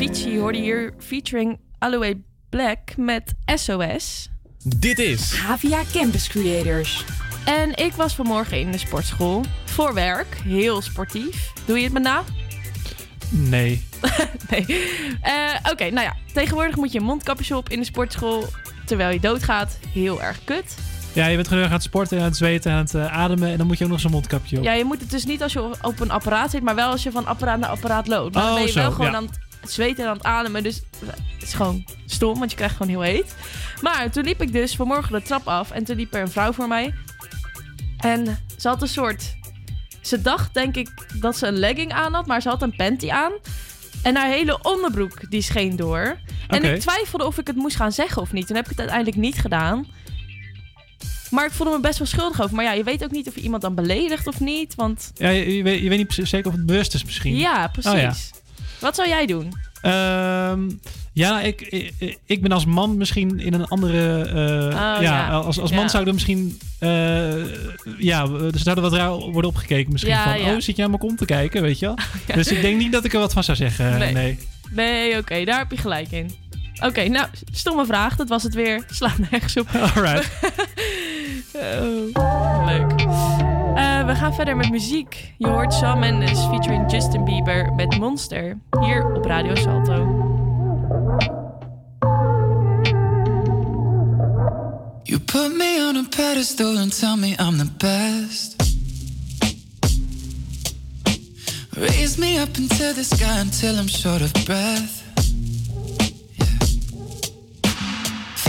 Avicii hoorde hier featuring Aloe Black met SOS. Dit is Havia Campus Creators. En ik was vanmorgen in de sportschool. Voor werk. Heel sportief. Doe je het me na? Nee. nee. Eh, Oké, nou ja. Tegenwoordig moet je een mondkapje op in de sportschool. Terwijl je doodgaat. Heel erg kut. Ja, je bent gewoon aan het sporten, aan het zweten, aan het eh, ademen. En dan moet je ook nog zo'n mondkapje op. Ja, je moet het dus niet als je op een apparaat zit, maar wel als je van apparaat naar apparaat loopt. Maar dan Oh, ben je zo, wel gewoon ja. aan het zweten en aan het ademen. Dus het is gewoon stom, want je krijgt gewoon heel heet. Maar toen liep ik dus vanmorgen de trap af en toen liep er een vrouw voor mij. En ze had een soort... Ze dacht denk ik dat ze een legging aan had, maar ze had een panty aan. En haar hele onderbroek die scheen door. En ik twijfelde of ik het moest gaan zeggen of niet. Toen heb ik het uiteindelijk niet gedaan. Maar ik voelde me best wel schuldig over. Maar ja, je weet ook niet of je iemand dan beledigt of niet. Want Ja, je, je weet, je weet niet precies- zeker of het bewust is misschien. ja, precies. Oh, ja. Wat zou jij doen? Ehm, ja, ik, ik, ik ben als man misschien in een andere. eh, ja, Oh, ja. als, als man Ja. zou ik er misschien. eh, ja, er zou er wat raar worden opgekeken. Misschien Ja, van. Oh, zit je aan mijn kont te kijken, weet je wel? Dus ik denk niet dat ik er wat van zou zeggen. Nee. Nee. Nee, oké, daar heb je gelijk in. Oké, nou, stomme vraag. Dat was het weer. Slaat nergens op. Alright. Oh, leuk. Eh, we gaan verder met muziek. Je hoort Shawn Mendes featuring Justin Bieber met Monster. Hier op Radio Salto. You put me on a pedestal and tell me I'm the best. Raise me up into the sky until I'm short of breath.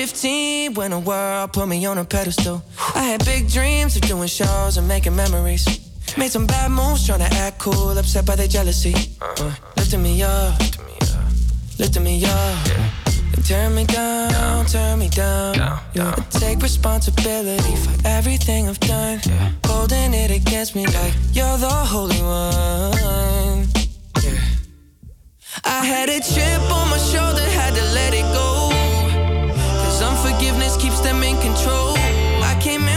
15 when the world put me on a pedestal. I had big dreams of doing shows and making memories. Made some bad moves trying to act cool, upset by their jealousy. Uh, lifting me up, lifting me up. Turn me down, turn me down. Yeah. I take responsibility for everything I've done. Holding it against me like you're the holy one. I had a chip on my shoulder, had to let it go. Cause unforgiveness keeps them in control. I came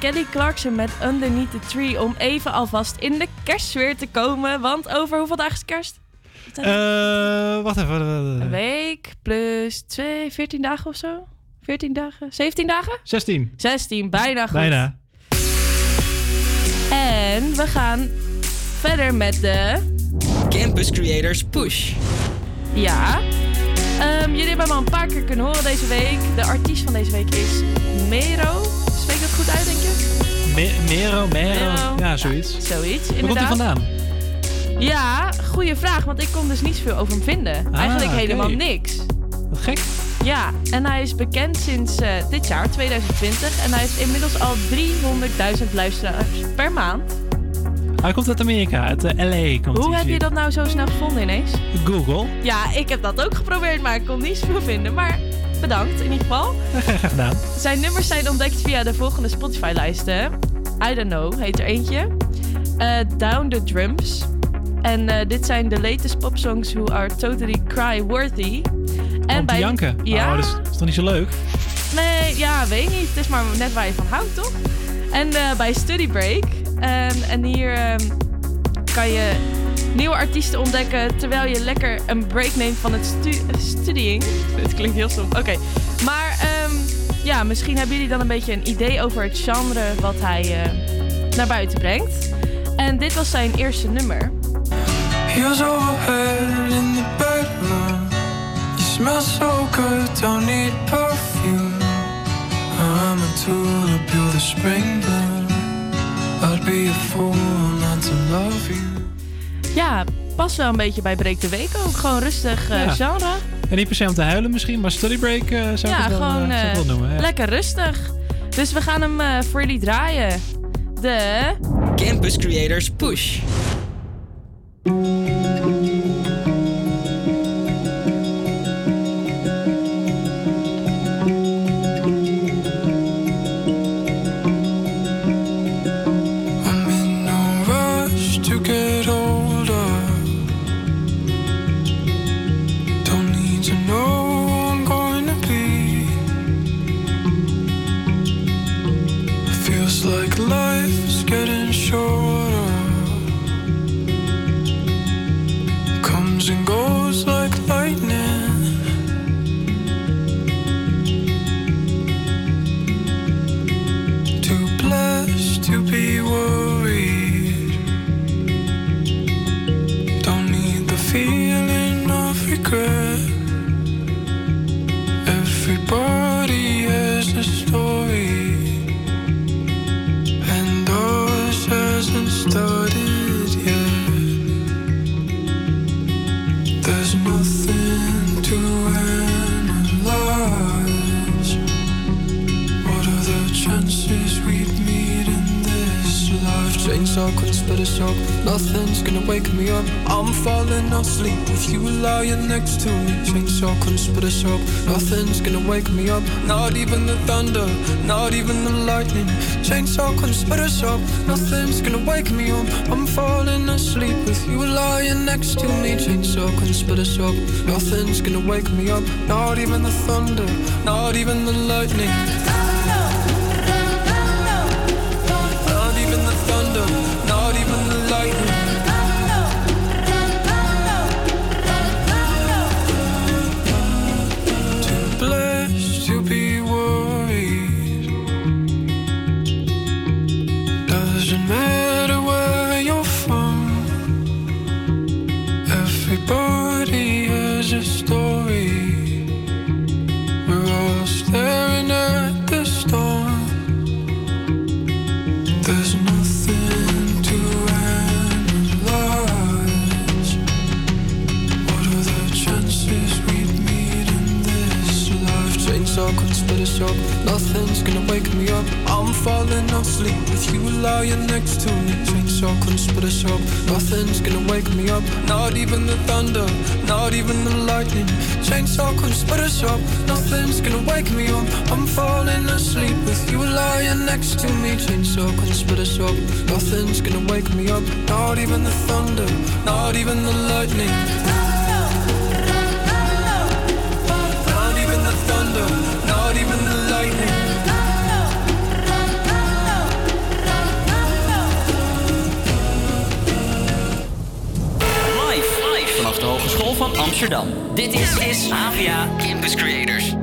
Kelly Clarkson met Underneath the Tree. Om even alvast in de kerstsfeer te komen. Want over hoeveel dagen is kerst? Eh, wacht even. Een week plus 2, 14 dagen of zo? 14 dagen? 17 dagen? 16. 16, bijna goed. Bijna. En we gaan verder met de... Campus Creators Push. Ja. Ehm, jullie hebben hem al een paar keer kunnen horen deze week. De artiest van deze week is Mero. Spreek ik dat goed uit, denk je? Me- Mero, Mero. Ja, zoiets. Zoiets, Waar komt hij vandaan? Ja, goede vraag, want ik kon dus niet veel over hem vinden. Ah, Eigenlijk helemaal niks. Wat gek. Ja, en hij is bekend sinds eh, dit jaar, 2020. En hij heeft inmiddels al 300.000 luisteraars per maand. Hij komt uit Amerika, uit eh, LA. Komt Hoe heb je dat nou zo snel gevonden ineens? Google. Ja, ik heb dat ook geprobeerd, maar ik kon niet zoveel vinden. Maar bedankt in ieder geval. Graag gedaan. Zijn nummers zijn ontdekt via de volgende Spotify-lijsten. I Don't Know heet er eentje. Eh, Down the Drums. En eh, dit zijn de latest popsongs who are totally cry-worthy. Om te janken. Ja, Oh, dat is, is toch niet zo leuk? Nee, ja, weet niet. Het is maar net waar je van houdt, toch? En eh, bij Study Break. En, en hier ehm, kan je nieuwe artiesten ontdekken terwijl je lekker een break neemt van het stu studying. Het klinkt heel stom. Oké. Maar ja, misschien hebben jullie dan een beetje een idee over het genre wat hij eh, naar buiten brengt. En dit was zijn eerste nummer. Overhead in the bedroom. You smell so good, don't need perfume. I'm a spring. I'd be a fool not to love you. Ja, past wel een beetje bij Break de Week ook. Gewoon rustig eh, Ja. genre. En niet per se om te huilen misschien, maar study break eh, zou ik het wel, eh, gewoon zou ik eh, wel noemen. Ja. lekker rustig. Dus we gaan hem eh, voor jullie draaien. De... Campus Creators Push. Nothing's gonna wake me up. I'm falling asleep with you lying next to me. Chainsaw couldn't split us up. Nothing's gonna wake me up. Not even the thunder, not even the lightning. Chainsaw couldn't split us up. Nothing's gonna wake me up. I'm falling asleep with you lying next to me. Chainsaw couldn't split us up. Nothing's gonna wake me up. Not even the thunder, not even the lightning. Up. Nothing's gonna wake me up. I'm falling asleep with you lying next to me. Chainsaw couldn't split us up. Nothing's gonna wake me up. Not even the thunder, not even the lightning. Chainsaw couldn't split us up. Nothing's gonna wake me up. I'm falling asleep with you lying next to me. Chainsaw couldn't split us up. Nothing's gonna wake me up. Not even the thunder, not even the lightning. Dit is, is Avia Campus Creators.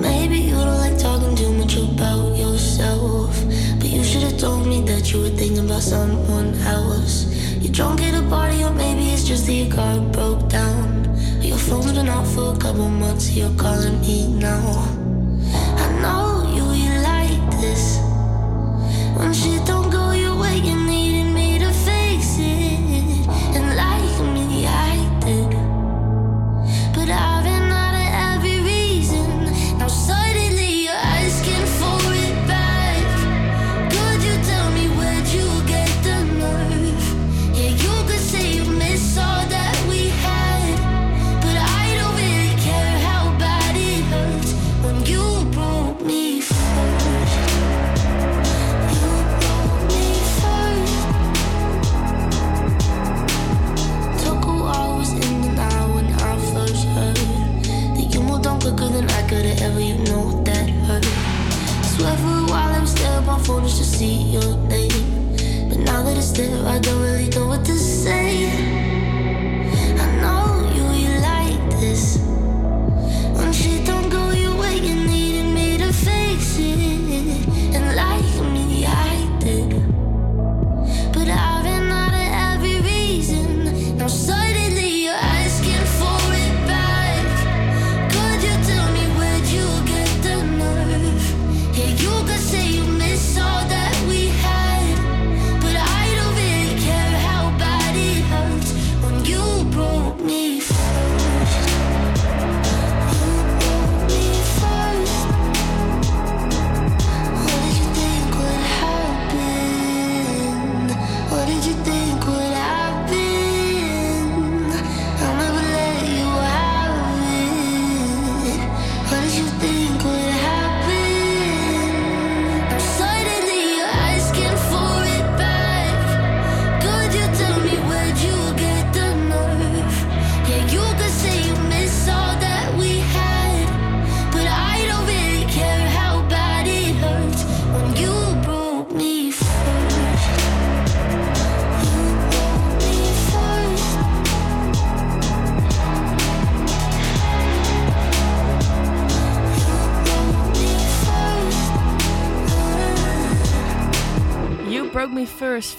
Maybe you don't like talking too much about yourself. But you should have told me that you were thinking about someone else. You're drunk at a party, or maybe it's just that your car broke down. Your phone's been off for a couple months, you're calling me now.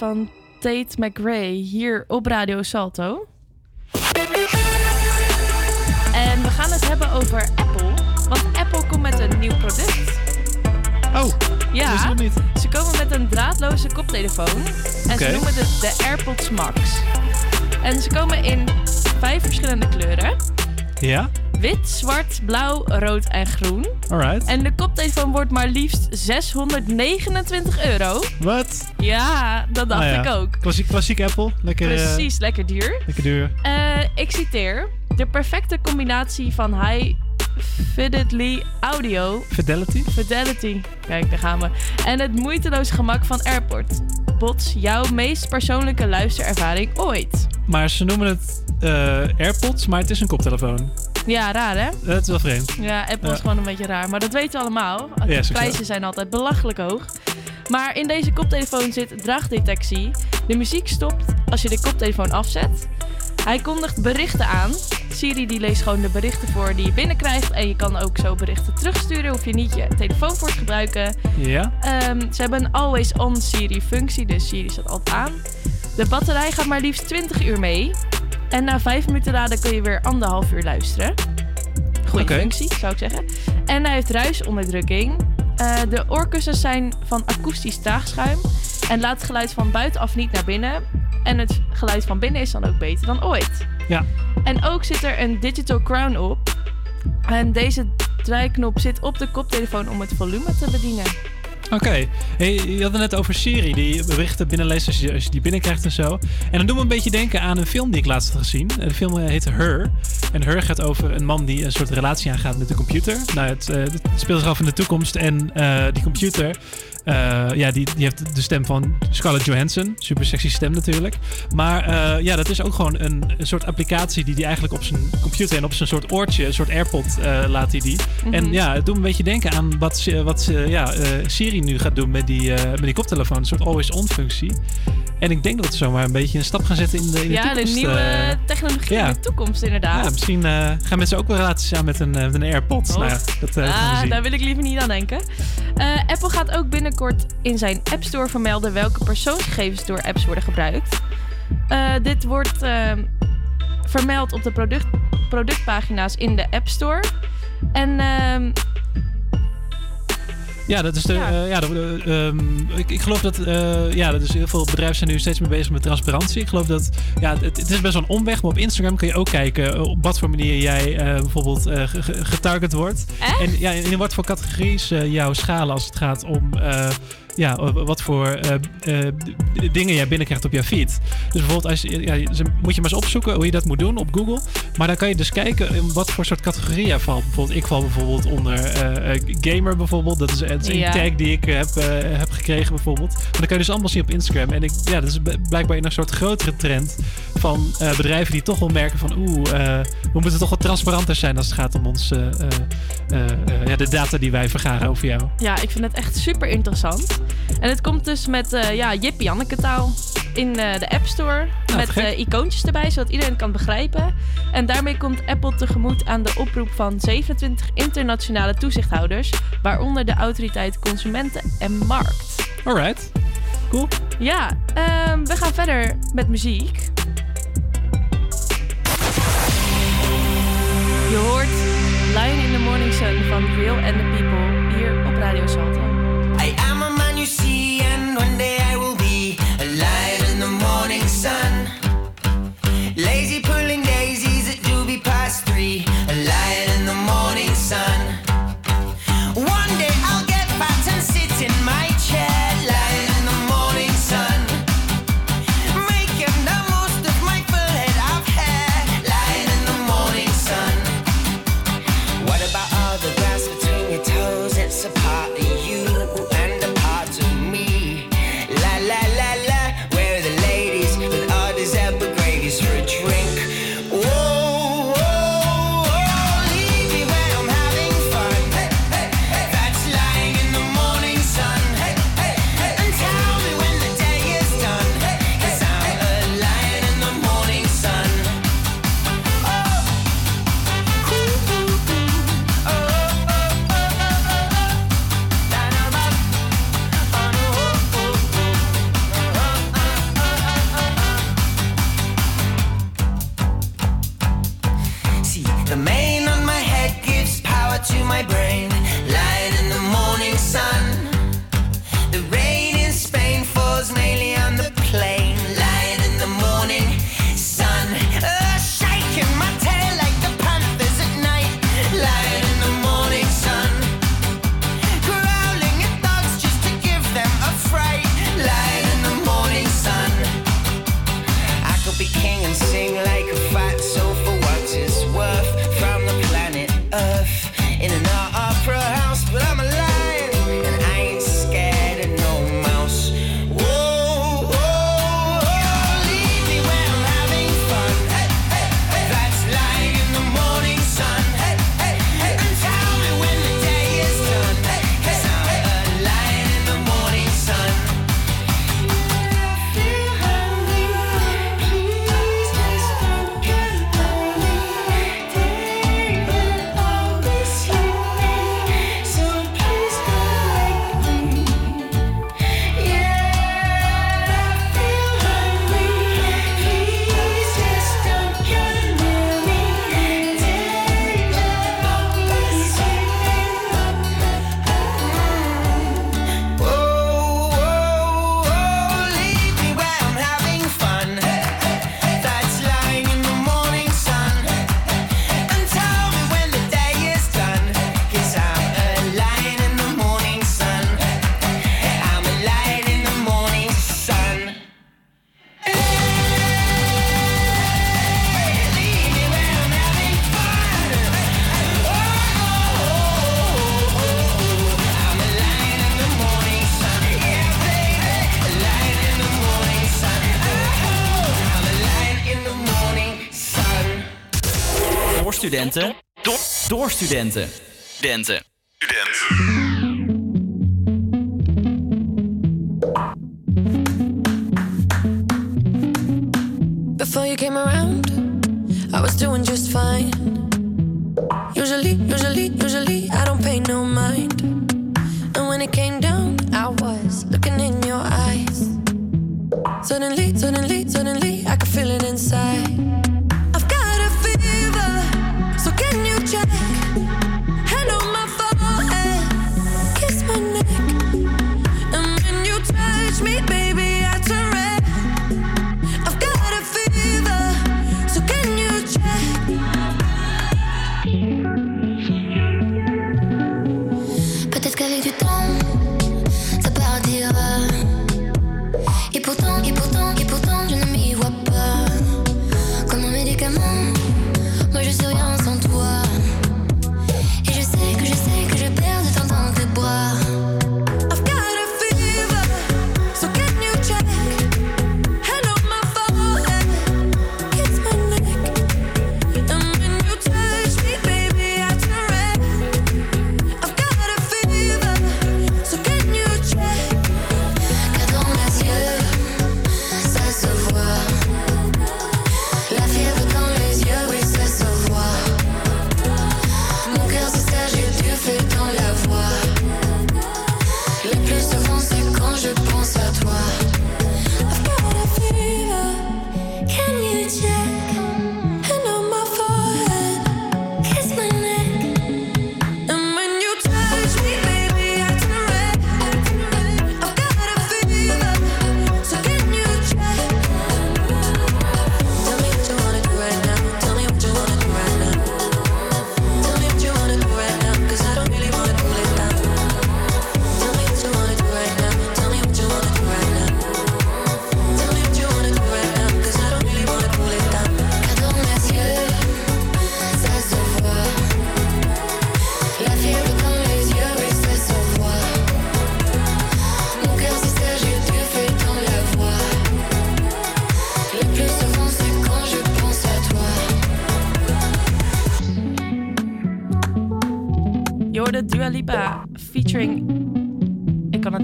Van Tate McRae hier op Radio Salto. En we gaan het hebben over Apple. Want Apple komt met een nieuw product. Oh, ja. niet. Ze komen met een draadloze koptelefoon. En ze noemen het de AirPods Max. En ze komen in vijf verschillende kleuren. Ja? Wit, zwart, blauw, rood en groen. Alright. En de koptelefoon wordt maar liefst 629 euro. Wat? Ja, dat dacht Ah, ja. ik ook. Klassiek, klassiek Apple. Lekker, eh, Precies, lekker duur. lekker duur. Eh, ik citeer. De perfecte combinatie van high fidelity audio. Fidelity? Fidelity. Kijk, daar gaan we. En het moeiteloos gemak van AirPods. Bots, jouw meest persoonlijke luisterervaring ooit. Maar ze noemen het eh, AirPods, maar het is een koptelefoon. Ja, raar hè? Dat is wel vreemd. Ja, Apple is gewoon een beetje raar. Maar dat weten we allemaal. De prijzen zijn altijd belachelijk hoog. Maar in deze koptelefoon zit draagdetectie. De muziek stopt als je de koptelefoon afzet. Hij kondigt berichten aan. Siri die leest gewoon de berichten voor die je binnenkrijgt. En je kan ook zo berichten terugsturen. Hoef je niet je telefoon voor te gebruiken. Ja? Ehm, ze hebben een always on Siri functie. Dus Siri staat altijd aan. De batterij gaat maar liefst 20 uur mee. En na 5 minuten laden kun je weer anderhalf uur luisteren. Goeie Oké. functie, zou ik zeggen. En hij heeft ruisonderdrukking. Eh, de oorkussens zijn van akoestisch traagschuim. En laat het geluid van buitenaf niet naar binnen. En het geluid van binnen is dan ook beter dan ooit. Ja. En ook zit er een digital crown op. En deze draaiknop zit op de koptelefoon om het volume te bedienen. Oké. Hey, je had het net over Siri, die berichten binnenleest als je, als je die binnenkrijgt en zo. En dan doen we een beetje denken aan een film die ik laatst had gezien. Eh, De film heet Her. En Her gaat over een man die een soort relatie aangaat met de computer. Nou, het, eh, het speelt zich af in de toekomst. En eh, die computer, eh, ja, die, die heeft de stem van Scarlett Johansson. Super sexy stem natuurlijk. Maar eh, ja, dat is ook gewoon een, een soort applicatie die hij eigenlijk op zijn computer en op zijn soort oortje, een soort AirPod eh, laat hij die. Mhm. En ja, het doet me een beetje denken aan wat, wat ze- ja, eh, Siri nu gaat doen met die, eh, met die koptelefoon. Een soort always-on functie. En ik denk dat we zomaar een beetje een stap gaan zetten in de, in de Ja, de toekomst. nieuwe eh. technologie ja. in de toekomst inderdaad. ja, misschien eh, gaan mensen ook wel relaties aan met een, met een AirPods. Oh. Nou ja, dat we ah, daar wil ik liever niet aan denken. Apple gaat ook binnenkort in zijn App Store vermelden welke persoonsgegevens door apps worden gebruikt. Dit wordt ehm, vermeld op de product, productpagina's in de App Store. En ehm, Ja, dat is de. Ja. ja, de, ehm, ik, ik geloof dat. eh, ja, dat is heel veel bedrijven zijn nu steeds meer bezig met transparantie. Ik geloof dat. Ja, het, het is best wel een omweg, maar op Instagram kun je ook kijken eh, op wat voor manier jij eh, bijvoorbeeld eh, ge- ge- getarget wordt. En ja, in wat voor categorieën ze jou schalen als het gaat om. Ja, eh, wat voor eh, eh, dingen jij binnenkrijgt op jouw feed. Dus bijvoorbeeld, als je, ja, moet je maar eens opzoeken hoe je dat moet doen op Google. Maar dan kan je dus kijken in wat voor soort categorieën jij valt. Bijvoorbeeld, ik val bijvoorbeeld onder gamer bijvoorbeeld. Dat is, een tag die ik heb, heb gekregen bijvoorbeeld. Maar dat kan je dus allemaal zien op Instagram. En ik, ja, dat is blijkbaar in een soort grotere trend van bedrijven die toch wel merken van oeh, eh, we moeten toch wat transparanter zijn als het gaat om ons, ja, de data die wij vergaren over jou. ja, ik vind het echt super interessant. En het komt dus met eh ja, Jippie Janneke taal in eh, de App Store. met gek. eh, icoontjes erbij, zodat iedereen het kan begrijpen. En daarmee komt Apple tegemoet aan de oproep van 27 internationale toezichthouders. Waaronder de Autoriteit Consumenten en Markt. Alright, cool. Ja, ehm, we gaan verder met muziek. Je hoort Lion in the Morning Sun van Real and the People hier op Radio Salto. One day studenten. Door, door studenten. Studenten. Before you came around, I was doing just fine. Usually, usually, usually, I don't pay no mind. And when it came down, I was looking in your eyes. Suddenly, suddenly, suddenly, I could feel it inside.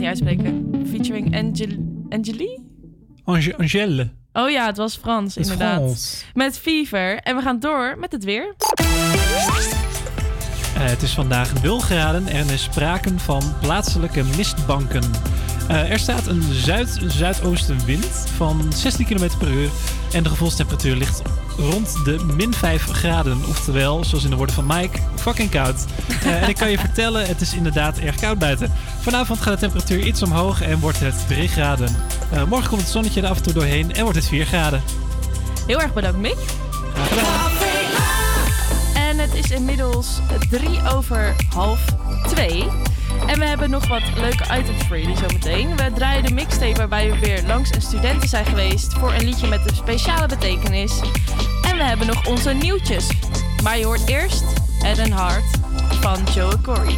Uitspreken. Featuring Angel Angeli? Ange- Angèle. Oh ja, het was Frans, Het inderdaad. Frans. Met Fever. En we gaan door met het weer. Eh, het is vandaag 0 graden en er is sprake van plaatselijke mistbanken. Eh, er staat een zuid-zuidoostenwind van 16 km per uur en de gevoelstemperatuur ligt rond de min 5 graden. Oftewel, zoals in de woorden van Mike, fucking koud. Eh, en ik kan je vertellen, het is inderdaad erg koud buiten. Vanavond gaat de temperatuur iets omhoog en wordt het 3 graden. Eh, morgen komt het zonnetje er af en toe doorheen en wordt het 4 graden. Heel erg bedankt, Mick. En het is inmiddels drie over half twee. En we hebben nog wat leuke items voor jullie zometeen. We draaien de mixtape waarbij we weer langs een studenten zijn geweest voor een liedje met een speciale betekenis. En we hebben nog onze nieuwtjes. Maar je hoort eerst Eden Hart van Joe Corey.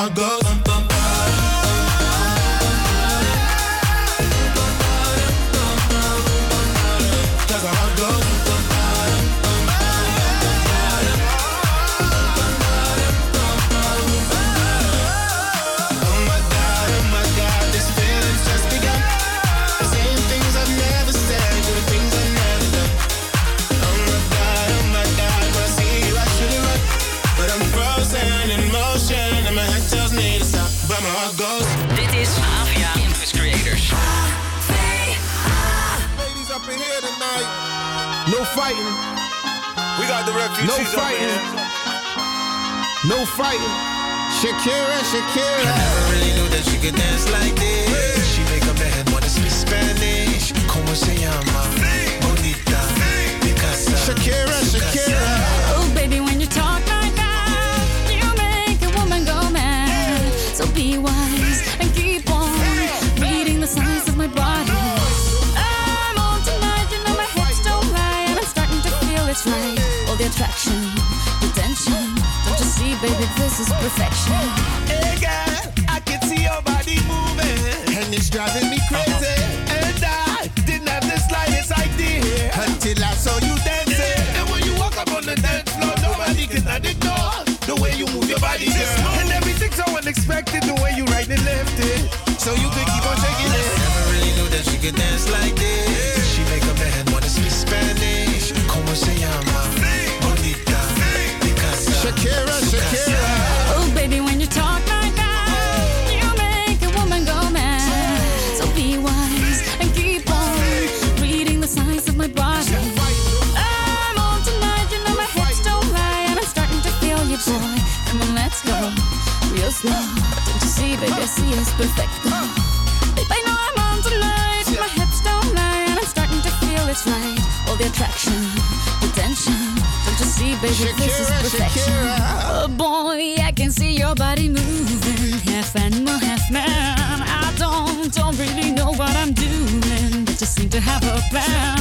How it No fighting. We got the refugees no fighting. No fighting. Shakira, Shakira. I never really knew that she could dance like this. She make a man wanna speak Spanish. Como se llama? Attraction, the tension. Don't you see, baby, this is perfection. Hey girl, I can see your body moving, and it's driving me crazy. And I didn't have the slightest idea until I saw you dancing. And when you walk up on the dance floor, nobody can ignore the way you move your body, girl. And everything's so unexpected, the way you right and left it, so you could keep on slow. Don't you see, baby, I see it's perfect. Babe, I know I'm on tonight, my hips don't lie, and I'm starting to feel it's right. All the attraction, the tension. Don't you see, baby, this is Shakira, perfection. Shakira. Oh boy, I can see your body moving, half animal, half man. I don't, don't really know what I'm doing, but just seem to have a plan.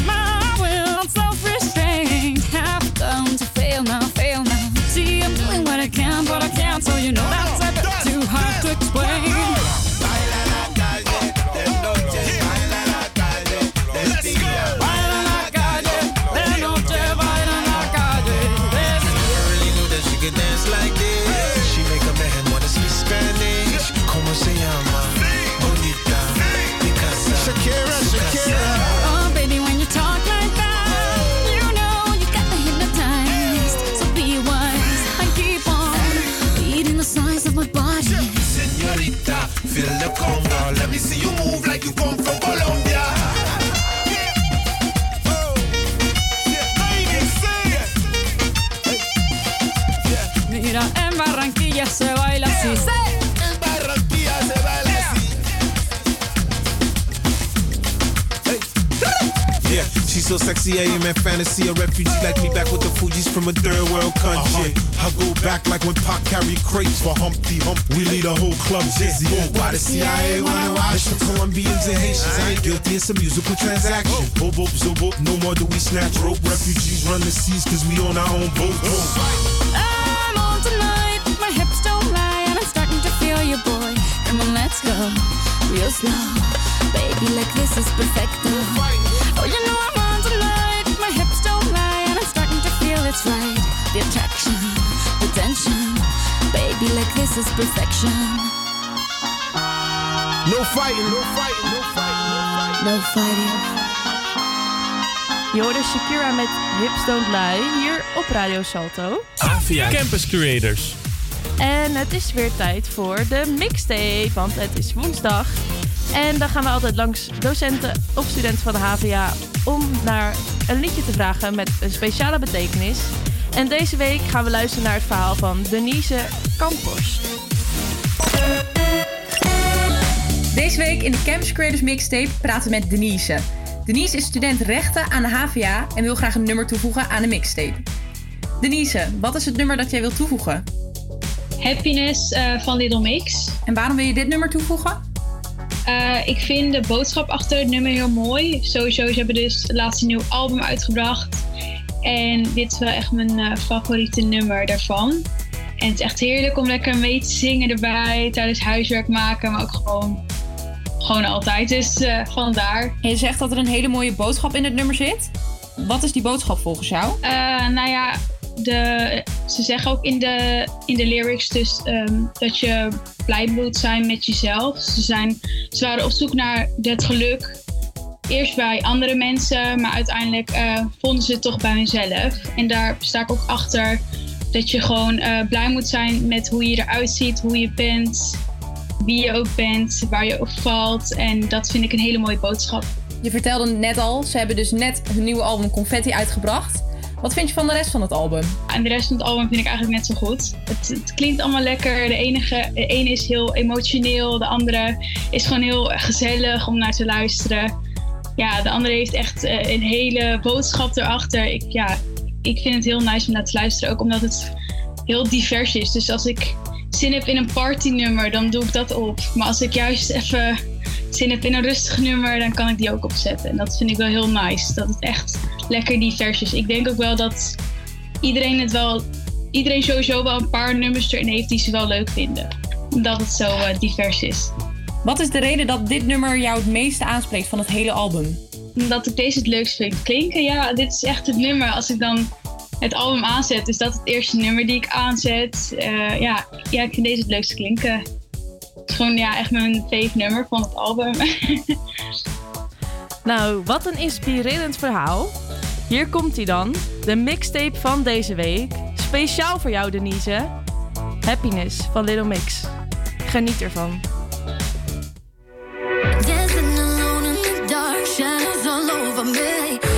She's so sexy, am in fantasy. A refugee like me back with the Fuji's from a third world country. I go back like when Pac carried crates for Humpty Hump. We lead a whole club dizzy. Why the CIA wanna watch? It's for Colombians and Haitians. I ain't guilty, it's a musical transaction. Boop, boop, so boop, no more do we snatch rope. Refugees run the seas cause we on our own boat. I'm on tonight, my hips don't lie, and I'm starting to feel you, boy. Come on, let's go real slow, baby. Like this is perfecto. Oh, you know to feel it's right. The attraction, the tension, baby. Like this is perfection. No fighting, no fighting, no fighting, no fighting. Je hoorde Shakira met Hips Don't Lie hier op Radio Salto. Avia Campus Creators. En het is weer tijd voor de mixtape, want het is woensdag. En dan gaan we altijd langs docenten of studenten van de HVA om naar een liedje te vragen met een speciale betekenis. En deze week gaan we luisteren naar het verhaal van Denise Campos. Deze week in de Campus Creators Mixtape praten we met Denise. Denise is student rechten aan de HVA en wil graag een nummer toevoegen aan de mixtape. Denise, wat is het nummer dat jij wilt toevoegen? Happiness eh, van Little Mix. En waarom wil je dit nummer toevoegen? Eh, ik vind de boodschap achter het nummer heel mooi. Sowieso, ze hebben dus laatst een nieuw album uitgebracht. En dit is wel echt mijn eh, favoriete nummer daarvan. En het is echt heerlijk om lekker mee te zingen erbij, tijdens huiswerk maken, maar ook gewoon, gewoon altijd. Dus eh, vandaar. En je zegt dat er een hele mooie boodschap in het nummer zit. Wat is die boodschap volgens jou? Nou ja, de, ze zeggen ook in de, in de lyrics dus ehm, dat je blij moet zijn met jezelf. Ze, zijn, ze waren op zoek naar het geluk. Eerst bij andere mensen, maar uiteindelijk eh, vonden ze het toch bij hunzelf. En daar sta ik ook achter dat je gewoon eh, blij moet zijn met hoe je eruit ziet, hoe je bent, wie je ook bent, waar je op valt. En dat vind ik een hele mooie boodschap. Je vertelde net al, ze hebben dus net hun nieuwe album Confetti uitgebracht. Wat vind je van de rest van het album? De rest van het album vind ik eigenlijk net zo goed. Het, het klinkt allemaal lekker. De, enige, de ene is heel emotioneel, de andere is gewoon heel gezellig om naar te luisteren. Ja, de andere heeft echt eh, een hele boodschap erachter. Ik, ja, ik vind het heel nice om naar te luisteren, ook omdat het heel divers is. Dus als ik zin heb in een partynummer, dan doe ik dat op. Maar als ik juist even zin heb in een rustig nummer, dan kan ik die ook opzetten. En dat vind ik wel heel nice, dat het echt lekker divers is. Ik denk ook wel dat iedereen het wel, iedereen sowieso wel een paar nummers erin heeft die ze wel leuk vinden. Omdat het zo eh, divers is. Wat is de reden dat dit nummer jou het meeste aanspreekt van het hele album? Omdat ik deze het leukst vind klinken. Ja, dit is echt het nummer. Als ik dan het album aanzet, is dat het eerste nummer die ik aanzet. Eh, ja, ja, ik vind deze het leukst klinken. Het is gewoon ja, echt mijn fave nummer van het album. Nou, wat een inspirerend verhaal. Hier komt hij dan, de mixtape van deze week. Speciaal voor jou, Denise. Happiness van Little Mix. Geniet ervan. Dancing alone in the dark, shadows all over me.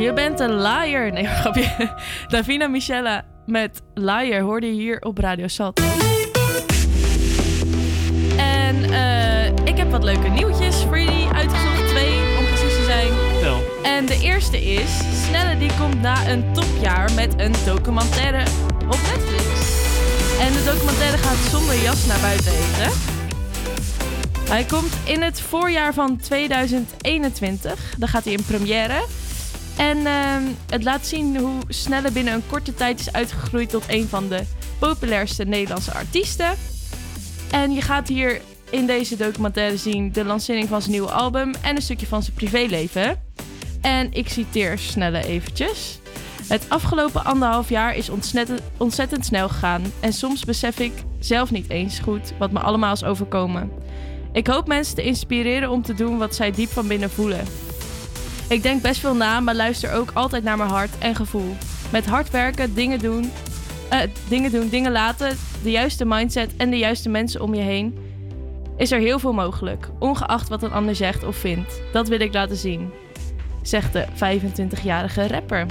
Je bent een liar. Nee, grapje. Davina Michella met Liar hoorde je hier op Radio Sat. En eh, ik heb wat leuke nieuwtjes voor jullie uitgezocht. Twee, om precies te zijn. Wel. En de eerste is... Snelle die komt na een topjaar met een documentaire op Netflix. En de documentaire gaat zonder jas naar buiten heten. Hij komt in het voorjaar van 2021. Dan gaat hij in première. En ehm, het laat zien hoe Snelle binnen een korte tijd is uitgegroeid tot een van de populairste Nederlandse artiesten. En je gaat hier in deze documentaire zien de lancering van zijn nieuwe album en een stukje van zijn privéleven. En ik citeer Snelle eventjes. Het afgelopen anderhalf jaar is ontzettend, ontzettend snel gegaan. En soms besef ik zelf niet eens goed wat me allemaal is overkomen. Ik hoop mensen te inspireren om te doen wat zij diep van binnen voelen. Ik denk best veel na, maar luister ook altijd naar mijn hart en gevoel. Met hard werken, dingen doen, eh, dingen doen, dingen laten, de juiste mindset en de juiste mensen om je heen, is er heel veel mogelijk, ongeacht wat een ander zegt of vindt. Dat wil ik laten zien, zegt de 25-jarige rapper.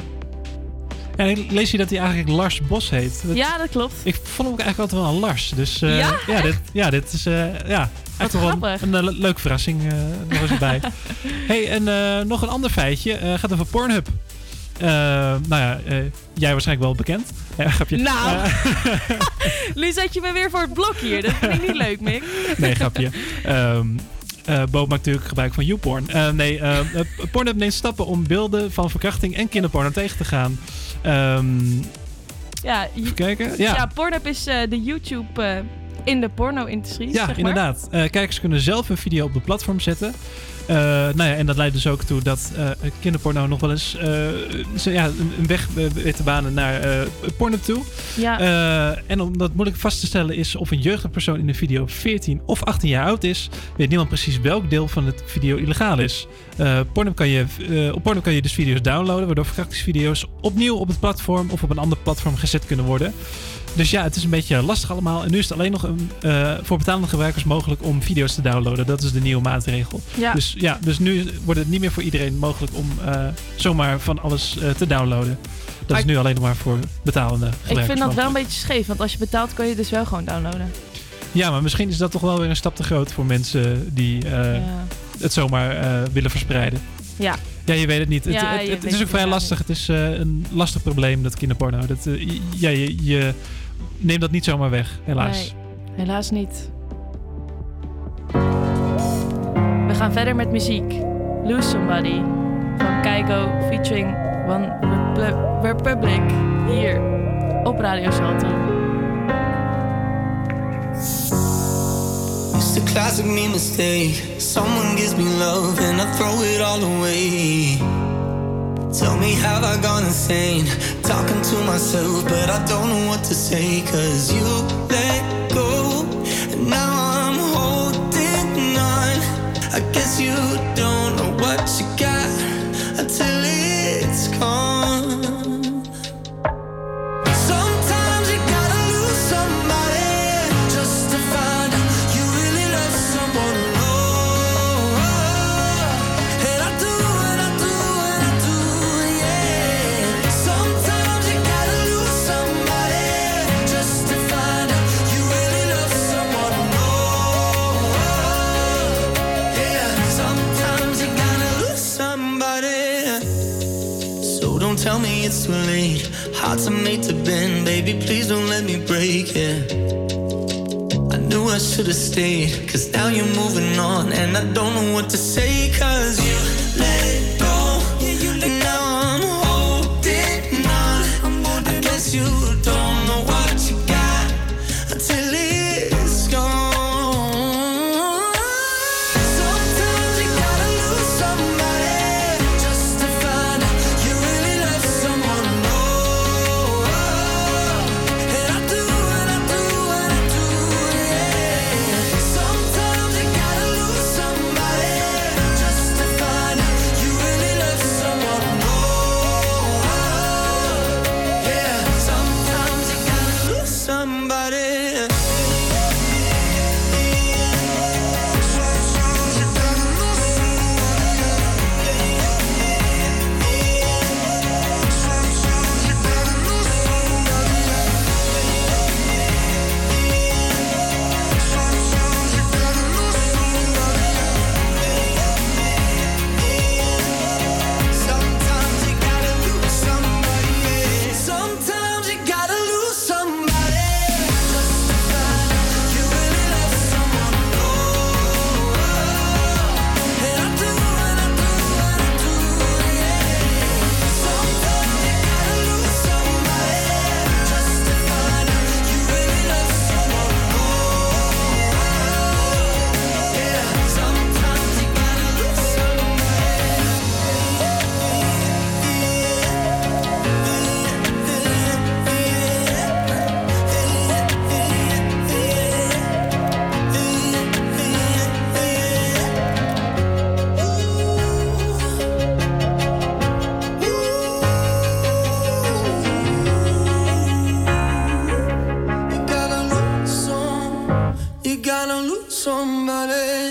Ja, en ik lees hier dat hij eigenlijk Lars Bos heet. Dat- Ja, dat klopt. Ik vond hem ook eigenlijk altijd wel een Lars. Dus eh, Ja? ja, dit, ja, dit is eh, ja, wel een, een, eh, le- leuke verrassing eh nog eens erbij. hey, en eh, nog een ander feitje. eh, gaat over Pornhub. Nou ja, jij waarschijnlijk wel bekend. Grapje. Nou. Nu zet je me weer voor het blok hier. Dat vind ik niet leuk, Mick. nee, grapje. Eh, Bo maakt natuurlijk gebruik van YouPorn. Nee, Pornhub neemt stappen om beelden van verkrachting en kinderporno tegen te gaan. Ehm, Ja, even kijken. ja. Ja, Pornhub is de YouTube in de porno-industrie. Ja, zeg maar. inderdaad. Eh, kijkers kunnen zelf een video op de platform zetten. Eh, nou ja, en dat leidt dus ook toe dat eh, kinderporno nog wel eens ze- ja, een, weg weet te banen naar porno toe. Ja. En om dat moeilijk vast te stellen is of een jeugdige persoon in de video 14 of 18 jaar oud is, weet niemand precies welk deel van het video illegaal is. Pornhub kan je, op Pornhub kan je dus video's downloaden, waardoor verkrachtingsvideo's opnieuw op het platform of op een ander platform gezet kunnen worden. Dus ja, het is een beetje lastig allemaal. En nu is het alleen nog een, eh, voor betalende gebruikers mogelijk om video's te downloaden. Dat is de nieuwe maatregel. Ja. Dus ja, dus nu wordt het niet meer voor iedereen mogelijk om eh, zomaar van alles eh, te downloaden. Dat Maar is nu alleen nog maar voor betalende gebruikers. Ik vind dat wel een beetje scheef, want als je betaalt kun je dus wel gewoon downloaden. Ja, maar misschien is dat toch wel weer een stap te groot voor mensen die Ja. het zomaar willen verspreiden. Ja. Ja, je weet het niet. Het, Ja, het, is ook vrij lastig. Het is eh, een lastig probleem, dat kinderporno. Dat, eh, ja, je, je neemt dat niet zomaar weg, helaas. Nee, helaas niet. We gaan verder met muziek. Lose Somebody van Keigo featuring One Repu- Republic hier op Radio Salto. It's a classic me mistake. Someone gives me love and I throw it all away. Tell me, have I gone insane? Talking to myself, but I don't know what to say. Cause you let go, and now I'm holding on. I guess you don't know what you got until it's gone. Hearts are made to bend, baby. Please don't let me break it. I knew I should have stayed, cause now you're moving on, and I don't know what to say, cause you let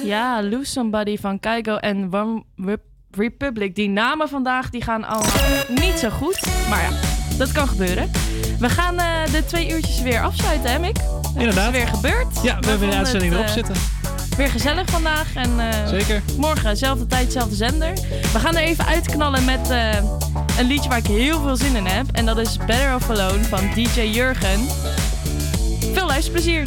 Ja, Lose Somebody van Keigo en One Rep- Republic. Die namen vandaag die gaan allemaal niet zo goed. Maar ja, dat kan gebeuren. We gaan eh, de twee uurtjes weer afsluiten, hè Mick? Het Inderdaad. is weer gebeurd. Ja, we hebben vonden de uitzending erop eh, zitten. Weer gezellig vandaag. En, eh, Zeker. Morgen, zelfde tijd, zelfde zender. We gaan er even uitknallen met eh, een liedje waar ik heel veel zin in heb. En dat is Better Off Alone van DJ Jurgen. Veel luisterplezier.